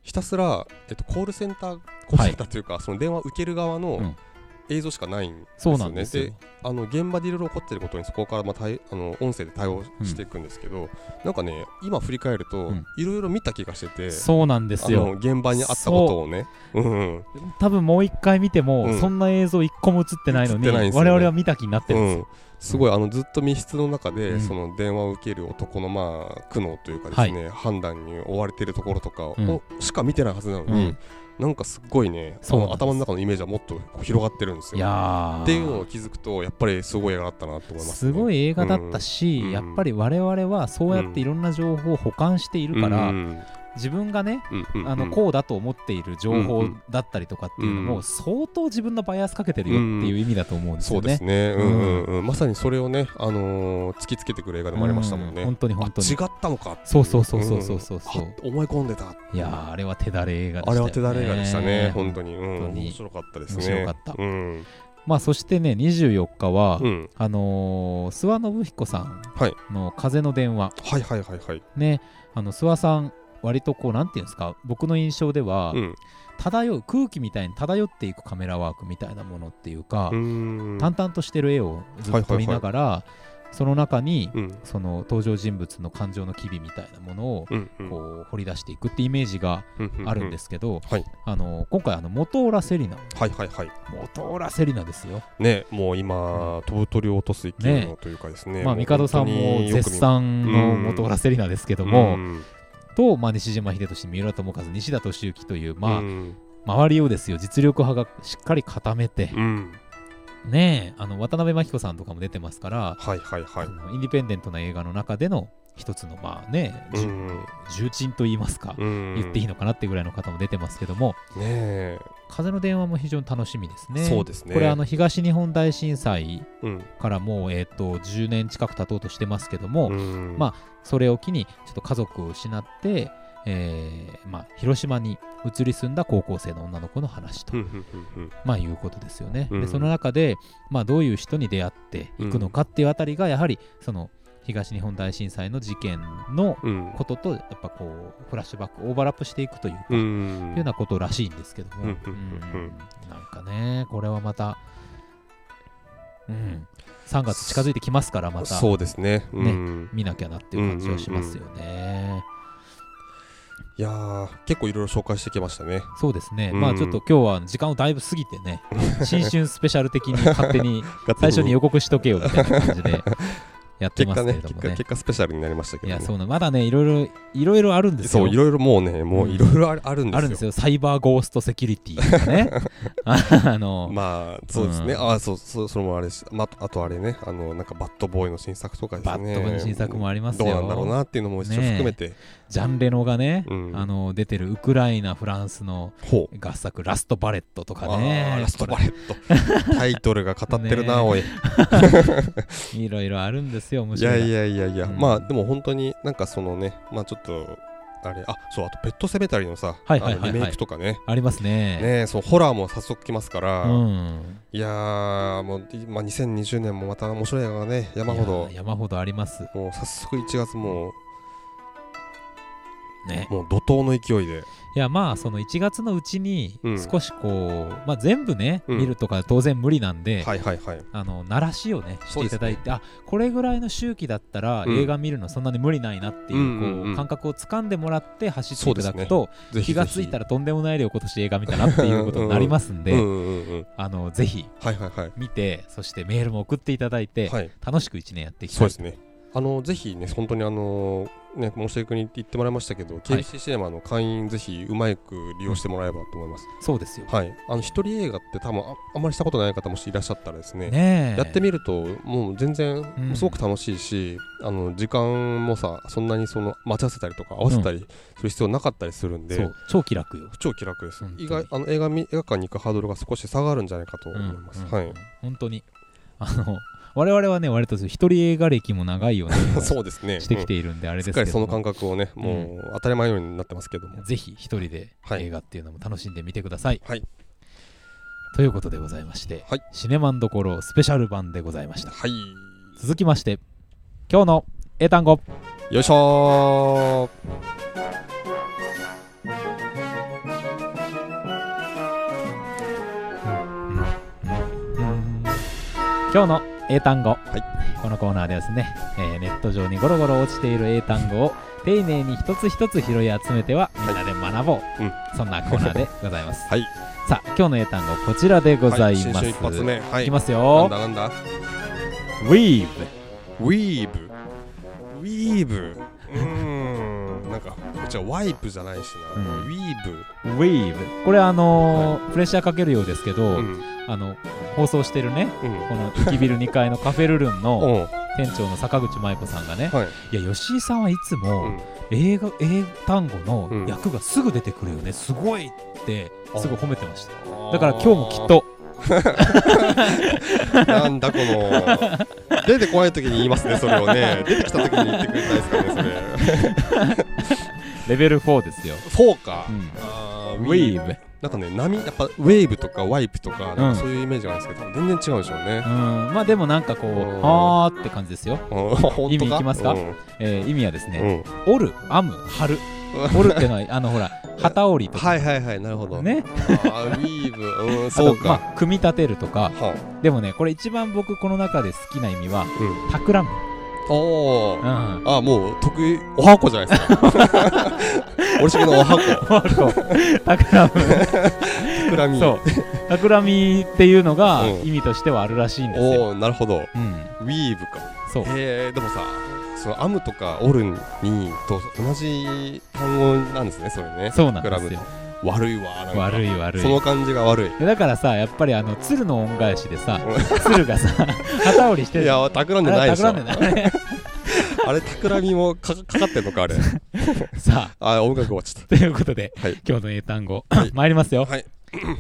Speaker 2: ひたすら、えっと、コールセンターコールセンターとい。うか、その電話受ける側
Speaker 1: うん。
Speaker 2: の映像しかないんですよね。
Speaker 1: で
Speaker 2: あの現場でいろいろ起こってることにそこからまあ対あの音声で対応していくんですけど、なんかね今振り返ると
Speaker 1: うん。
Speaker 2: いろいろ見た気がしてて、
Speaker 1: そうなんですよ。
Speaker 2: 現場にあったことをね、う。んうん。
Speaker 1: 多分もう一回見ても、
Speaker 2: うん。
Speaker 1: そんな映像一個も映ってないのに
Speaker 2: ね。
Speaker 1: 我々は見た気になってるんですよ、
Speaker 2: すごいあのずっと密室の中で、
Speaker 1: うん。
Speaker 2: その電話を受ける男のまあ苦悩というかですね、判断に追われているところとかを、
Speaker 1: うん。
Speaker 2: しか見てないはずなのに、なんかすっごいねあ
Speaker 1: そ
Speaker 2: の頭の中のイメージはもっと広がってるんです
Speaker 1: い
Speaker 2: よ。っていうのを気づくとやっぱりすごい映画だったなと思います、
Speaker 1: すごい映画だったし、
Speaker 2: うん。
Speaker 1: やっぱり我々はそうやっていろんな情報を保管しているから、
Speaker 2: うん
Speaker 1: 自分がね、
Speaker 2: うんうんうん。
Speaker 1: あのこうだと思っている情報だったりとかっていうのも
Speaker 2: うん。
Speaker 1: 相当自分のバイアスかけてるよっていう意味だと思うんです
Speaker 2: そうで
Speaker 1: よね。
Speaker 2: すね、うんうん。うん、まさにそれをね、あのー突きつけてくる映画でもありましたもんね。
Speaker 1: う本当に本当に。
Speaker 2: あ違ったのかってい
Speaker 1: そうそうそうそうそうそう
Speaker 2: 思い込んでた。
Speaker 1: いやーあれは手だれ映画でしたよね。
Speaker 2: あれは手だれ映画でしたね、本当に、うん、
Speaker 1: 本当に。
Speaker 2: 面白かったですね。
Speaker 1: 面白かった。
Speaker 2: うん、
Speaker 1: まあそしてね24日は、
Speaker 2: うん、
Speaker 1: あのー諏訪信彦さん
Speaker 2: はい。
Speaker 1: の「風の電話。
Speaker 2: はいはいはいはい。」
Speaker 1: ねあの諏訪さん割とこうなんていうんですか僕の印象では、
Speaker 2: うん、
Speaker 1: 漂う空気みたいに漂っていくカメラワークみたいなものっていうか、淡々としてる絵をずっと撮りながら、その中に、
Speaker 2: うん、
Speaker 1: その登場人物の感情の機微みたいなものを
Speaker 2: うん、うん、
Speaker 1: こう掘り出していくってイメージがあるんですすけど、
Speaker 2: はい。
Speaker 1: あの今回あの元浦セリナ。
Speaker 2: はいはいはい。
Speaker 1: 元浦セリナですよ、
Speaker 2: ね、もう今、飛ぶ鳥を落とす勢いのというかですね。
Speaker 1: まあ帝さんも絶賛の元浦セリナですけども、
Speaker 2: うん
Speaker 1: と、まあ、西島秀俊三浦友和西田敏行という、まあ
Speaker 2: うん。
Speaker 1: 周りをですよ実力派がしっかり固めて、
Speaker 2: うん、
Speaker 1: ねえあの渡辺真紀子さんとかも出てますから、
Speaker 2: はいはいはい。
Speaker 1: インディペンデントな映画の中での一つのまあね、
Speaker 2: うん。
Speaker 1: 重鎮と言いますか、
Speaker 2: うん。
Speaker 1: 言っていいのかなってぐらいの方も出てますけども
Speaker 2: ねえ、
Speaker 1: 風の電話も非常に楽しみですね。
Speaker 2: そうですね。
Speaker 1: これあの東日本大震災
Speaker 2: うん、
Speaker 1: からもう、えー、と10年近く経とうとしてますけども、
Speaker 2: うん。
Speaker 1: まそれを機にちょっと家族を失って、えーまあ、広島に移り住んだ高校生の女の子の話と、まあ、いうことですよね。
Speaker 2: うん。
Speaker 1: でその中で、まあ、どういう人に出会っていくのかっていうあたりがやはりその東日本大震災の事件の
Speaker 2: うん。
Speaker 1: こととやっぱこうフラッシュバックオーバーラップしていくというか、いうんようなことらしいんですけども、
Speaker 2: うん。
Speaker 1: なんかねこれはまた、うん、3月近づいてきますからまた。
Speaker 2: そうですね。うん。
Speaker 1: 見なきゃなっていう感じはしますよね。
Speaker 2: いやー結構いろいろ紹介してきましたね。
Speaker 1: そうですね、
Speaker 2: うん。
Speaker 1: まあちょっと今日は時間をだいぶ過ぎてね (laughs) 新春スペシャル的に勝手に。(laughs) 最初に予告しとけよみたいな感じでやってますけ
Speaker 2: 結果ね
Speaker 1: れどもね。
Speaker 2: 結果結果スペシャルになりましたけどね。
Speaker 1: いやそうなまだねいろいろいろいろあるんですよ。
Speaker 2: そういろいろもうねもういろいろあるあるんですよ。
Speaker 1: あるんですよサイバーゴーストセキュリティとかね (laughs) あの、
Speaker 2: まあそうですね。
Speaker 1: うん
Speaker 2: あそうそうそれもあれし、まああとあれねあのなんかバッドボーイの新作とかですね。
Speaker 1: バッドボーイの新作もありますよ
Speaker 2: どうなんだろうなっていうのも一応含めて。
Speaker 1: ジャンレノがね、
Speaker 2: うん。
Speaker 1: あの出てるウクライナフランスの。合作ラストバレットとか
Speaker 2: あ
Speaker 1: ね
Speaker 2: ーラストバレット。(laughs) タイトルが語ってるな、
Speaker 1: ね
Speaker 2: おい。(laughs)
Speaker 1: いろいろあるんですよ面
Speaker 2: い
Speaker 1: 白い
Speaker 2: やいやいやいや、
Speaker 1: うん。
Speaker 2: まあでも本当になんかそのねまあちょっとあれあそうあとペットセメタリーのさ、リメイクとかね。
Speaker 1: ありますね。
Speaker 2: ねそうホラーも早速来ますから、
Speaker 1: うん。
Speaker 2: いやーもう、いまあ、2020年もまた面白い映画がね山ほ
Speaker 1: い
Speaker 2: ど
Speaker 1: や山ほどあります。
Speaker 2: もう早速1月も
Speaker 1: ね。
Speaker 2: うもう怒涛の勢いで。
Speaker 1: いやまあその1月のうちに
Speaker 2: うん。
Speaker 1: 少しこう、まあ全部ね、
Speaker 2: うん。
Speaker 1: 見るとか当然無理なんで、
Speaker 2: はいはいはい。
Speaker 1: あの鳴らしをねしていただいて、あこれぐらいの周期だったら
Speaker 2: うん。
Speaker 1: 映画見るのそんなに無理ないなっていう,、こう感覚をつかんでもらって走っていただくと、気がついたらとんでもない量今年映画見たなっていうことになりますんで、あのぜひ
Speaker 2: はいはいはい。
Speaker 1: 見てそしてメールも送っていただいて、
Speaker 2: はい。
Speaker 1: 楽しく1年やっていきたい
Speaker 2: そうですねあのぜひね本当にあのね申し訳に言ってもらいましたけど、KBC シネマの会員ぜひうまく利用してもらえばと思います、(laughs)
Speaker 1: そうですよ、
Speaker 2: はい。あの一人映画って多分ああんまりしたことない方もしいらっしゃったらですね。
Speaker 1: ねえ。
Speaker 2: やってみるともう全然
Speaker 1: うん。
Speaker 2: すごく楽しいし、あの時間もさそんなにその待ち合わせたりとか合わせたりする必要なかったりするんで、
Speaker 1: そう。超気楽よ。
Speaker 2: 超気楽です。意外あの映画見映画館に行くハードルが少し下がるんじゃないかと思います、
Speaker 1: うん。
Speaker 2: はい。
Speaker 1: 本当に。あの我々はね割と一人映画歴も長いような (laughs)
Speaker 2: そうですね。
Speaker 1: してきているんであれですけども。
Speaker 2: すっかりその感覚をねもう当たり前のようになってますけども、
Speaker 1: ぜひ一人で
Speaker 2: はい。
Speaker 1: 映画っていうのも楽しんでみてください。
Speaker 2: はい。
Speaker 1: ということでございまして、
Speaker 2: はい。
Speaker 1: シネマンどころスペシャル版でございました。
Speaker 2: はい。
Speaker 1: 続きまして、今日の英単語。
Speaker 2: よいしょ
Speaker 1: 今日の英単語、
Speaker 2: い。
Speaker 1: このコーナーではですね、えーネット上にゴロゴロ落ちている英単語を丁寧に一つ一つ拾い集めてはみんなで学ぼう、
Speaker 2: うん。
Speaker 1: そんなコーナーでございます。(laughs)
Speaker 2: はい。
Speaker 1: さあ、今日の英単語こちらでございます。
Speaker 2: はい、新春一発目。はい。
Speaker 1: いきます
Speaker 2: なん
Speaker 1: よ。
Speaker 2: だなんだ
Speaker 1: ？Weave。
Speaker 2: ウィーブウィーブうーん。なんかちはワイプじゃないしな、
Speaker 1: うん。
Speaker 2: ウィー
Speaker 1: Weave。これあのープレッシャーかけるようですけど、
Speaker 2: ブうん。
Speaker 1: あの放送してるね
Speaker 2: うん。
Speaker 1: この駅ビル2階のカフェルルンの (laughs)
Speaker 2: うん。
Speaker 1: 店長の坂口舞子さんがね、
Speaker 2: はい。
Speaker 1: いや吉井さんはいつ
Speaker 2: う
Speaker 1: も
Speaker 2: ん。
Speaker 1: 英語英単語
Speaker 2: うん。
Speaker 1: の役がすぐ出てくるよね、すごいってすごい褒めてました。だから今日もきっと。(laughs)
Speaker 2: なんだこの出てこない時に言いますねそれをね。出てきた時に言ってくれないですかね
Speaker 1: レベル4ですよ、
Speaker 2: それ4か、
Speaker 1: ウェーブ
Speaker 2: なんかね波やっぱウェーブとかワイプとかなん。
Speaker 1: うん
Speaker 2: かそういうイメージがあるんですけど、全然違うんでしょうね。
Speaker 1: う、ん。まあでもなんかこ
Speaker 2: うん。
Speaker 1: うはーって感じですよ、意味いきますか？
Speaker 2: うん。
Speaker 1: えー意味はです
Speaker 2: う
Speaker 1: ね、
Speaker 2: ん。
Speaker 1: 折る編む貼る。折るっていうのは (laughs) あのほら旗織りとか。
Speaker 2: はいはいはいなるほど。
Speaker 1: ね。
Speaker 2: あーウィーブうんそうか、
Speaker 1: まあ組み立てるとか。
Speaker 2: は
Speaker 1: でもねこれ一番僕この中で好きな意味は
Speaker 2: うん。
Speaker 1: 企む、
Speaker 2: おー。
Speaker 1: うん、
Speaker 2: あもう得意おはこじゃないですか。(laughs) 俺しげのおはこ。
Speaker 1: 企
Speaker 2: 膨らみ。
Speaker 1: むそう。企みっていうのが
Speaker 2: うん。
Speaker 1: 意味としてはあるらしいんですよ、
Speaker 2: おおなるほど。
Speaker 1: うん、
Speaker 2: ウィーブか。
Speaker 1: そう。
Speaker 2: へえでもさその編むとか折るにと同じ単語なんですねそれね。
Speaker 1: そうなんですよ
Speaker 2: 悪いわ
Speaker 1: 悪い悪い。
Speaker 2: その感じが悪い。
Speaker 1: でだからさやっぱりあの鶴の恩返しでさ鶴がさ旗織りしてる。
Speaker 2: いや企んでないでしょ。
Speaker 1: あれ企んでない。
Speaker 2: あれ企みもかかかってんのかあれ。
Speaker 1: さ
Speaker 2: あ。音楽終わっちゃっ
Speaker 1: あということで、
Speaker 2: はい。
Speaker 1: 今日の英単語、
Speaker 2: はい。
Speaker 1: 参りますよ、
Speaker 2: たはい。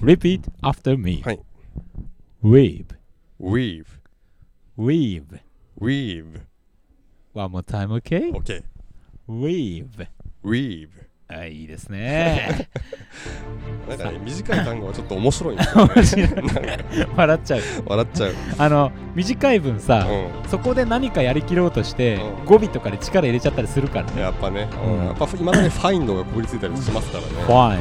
Speaker 1: Repeat after me、
Speaker 2: はい。
Speaker 1: Wave
Speaker 2: weave
Speaker 1: Wave
Speaker 2: weave
Speaker 1: One more time, okay?
Speaker 2: OK
Speaker 1: Wave
Speaker 2: weave
Speaker 1: あいいですね。(laughs)
Speaker 2: なんかね短い単語はちょっと面白いんですよね。(laughs)
Speaker 1: 面白い。笑っちゃう。
Speaker 2: 笑っちゃう。
Speaker 1: あの短い分さ、
Speaker 2: う
Speaker 1: そこで何かやりきろうとして、
Speaker 2: うん。
Speaker 1: 語尾とかで力入れちゃったりするから
Speaker 2: ん
Speaker 1: ね。
Speaker 2: やっぱね、
Speaker 1: うん。
Speaker 2: やっぱ今だにファインドがこびりついたりしますからね、(laughs)
Speaker 1: Fine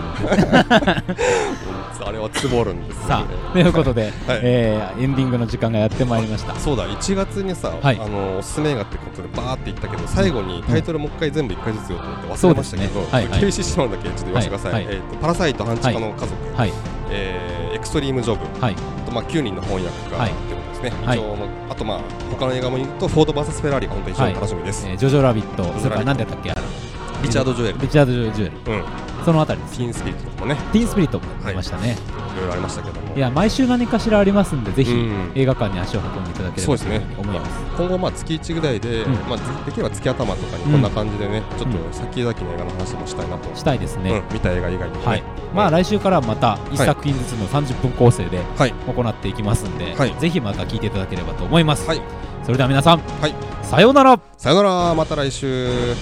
Speaker 2: うん。あれはつぼるんですよ
Speaker 1: さ
Speaker 2: ね
Speaker 1: あということで、
Speaker 2: はい。
Speaker 1: えーエンディングの時間がやってまいりました。
Speaker 2: そうだ1月にさ、
Speaker 1: はい。
Speaker 2: あのおすすめ映画ってことでバーって言ったけど最後にタイトルもう一回全部一回ずつ言おうと思って忘れましたけど、
Speaker 1: そうですねはい。はい
Speaker 2: KCC のだけ？ちょっと言わせてください、
Speaker 1: はい。はい
Speaker 2: えーとパラサイト半地下の家族、
Speaker 1: はい。
Speaker 2: えーエクストリームジョブ。
Speaker 1: はい。
Speaker 2: あとまあ9人の翻訳家、
Speaker 1: はい。
Speaker 2: ってことですね、
Speaker 1: はい。
Speaker 2: あとまあ他の映画も言うとフォード VS フェラーリが本当に非常に楽しみです、
Speaker 1: えージョジョラビット。
Speaker 2: ジョジョラビット。
Speaker 1: それから何だったっけ？あの
Speaker 2: リチャード・ジョエル、
Speaker 1: リチャード・ジュエル。
Speaker 2: うん、
Speaker 1: そのあたり。です
Speaker 2: ティーンスピリットとかもね。
Speaker 1: ティーンスピリットも出ましたね、
Speaker 2: いろい。ろありましたけども
Speaker 1: い、や毎週何かしらありますんでぜひ
Speaker 2: うん。
Speaker 1: 映画館に足を運んでいただければという
Speaker 2: そうですね。
Speaker 1: ふうに思います。
Speaker 2: 今後まあ月1ぐらいで、
Speaker 1: うん。
Speaker 2: まあ、できれば月頭とかに
Speaker 1: うん
Speaker 2: こんな感じでね、ちょっ
Speaker 1: うん
Speaker 2: と先々の映画の話もしたいなと、
Speaker 1: したいですね、
Speaker 2: うん。見た映画以外にもね、
Speaker 1: はい。まあ来週からはまた1作品ずつの30分構成で
Speaker 2: はい。
Speaker 1: 行っていきますんで、
Speaker 2: はい。
Speaker 1: ぜひまた聞いていただければと思います、
Speaker 2: はい。
Speaker 1: それでは皆さん、
Speaker 2: はい。
Speaker 1: さようなら。
Speaker 2: さよなら。また来週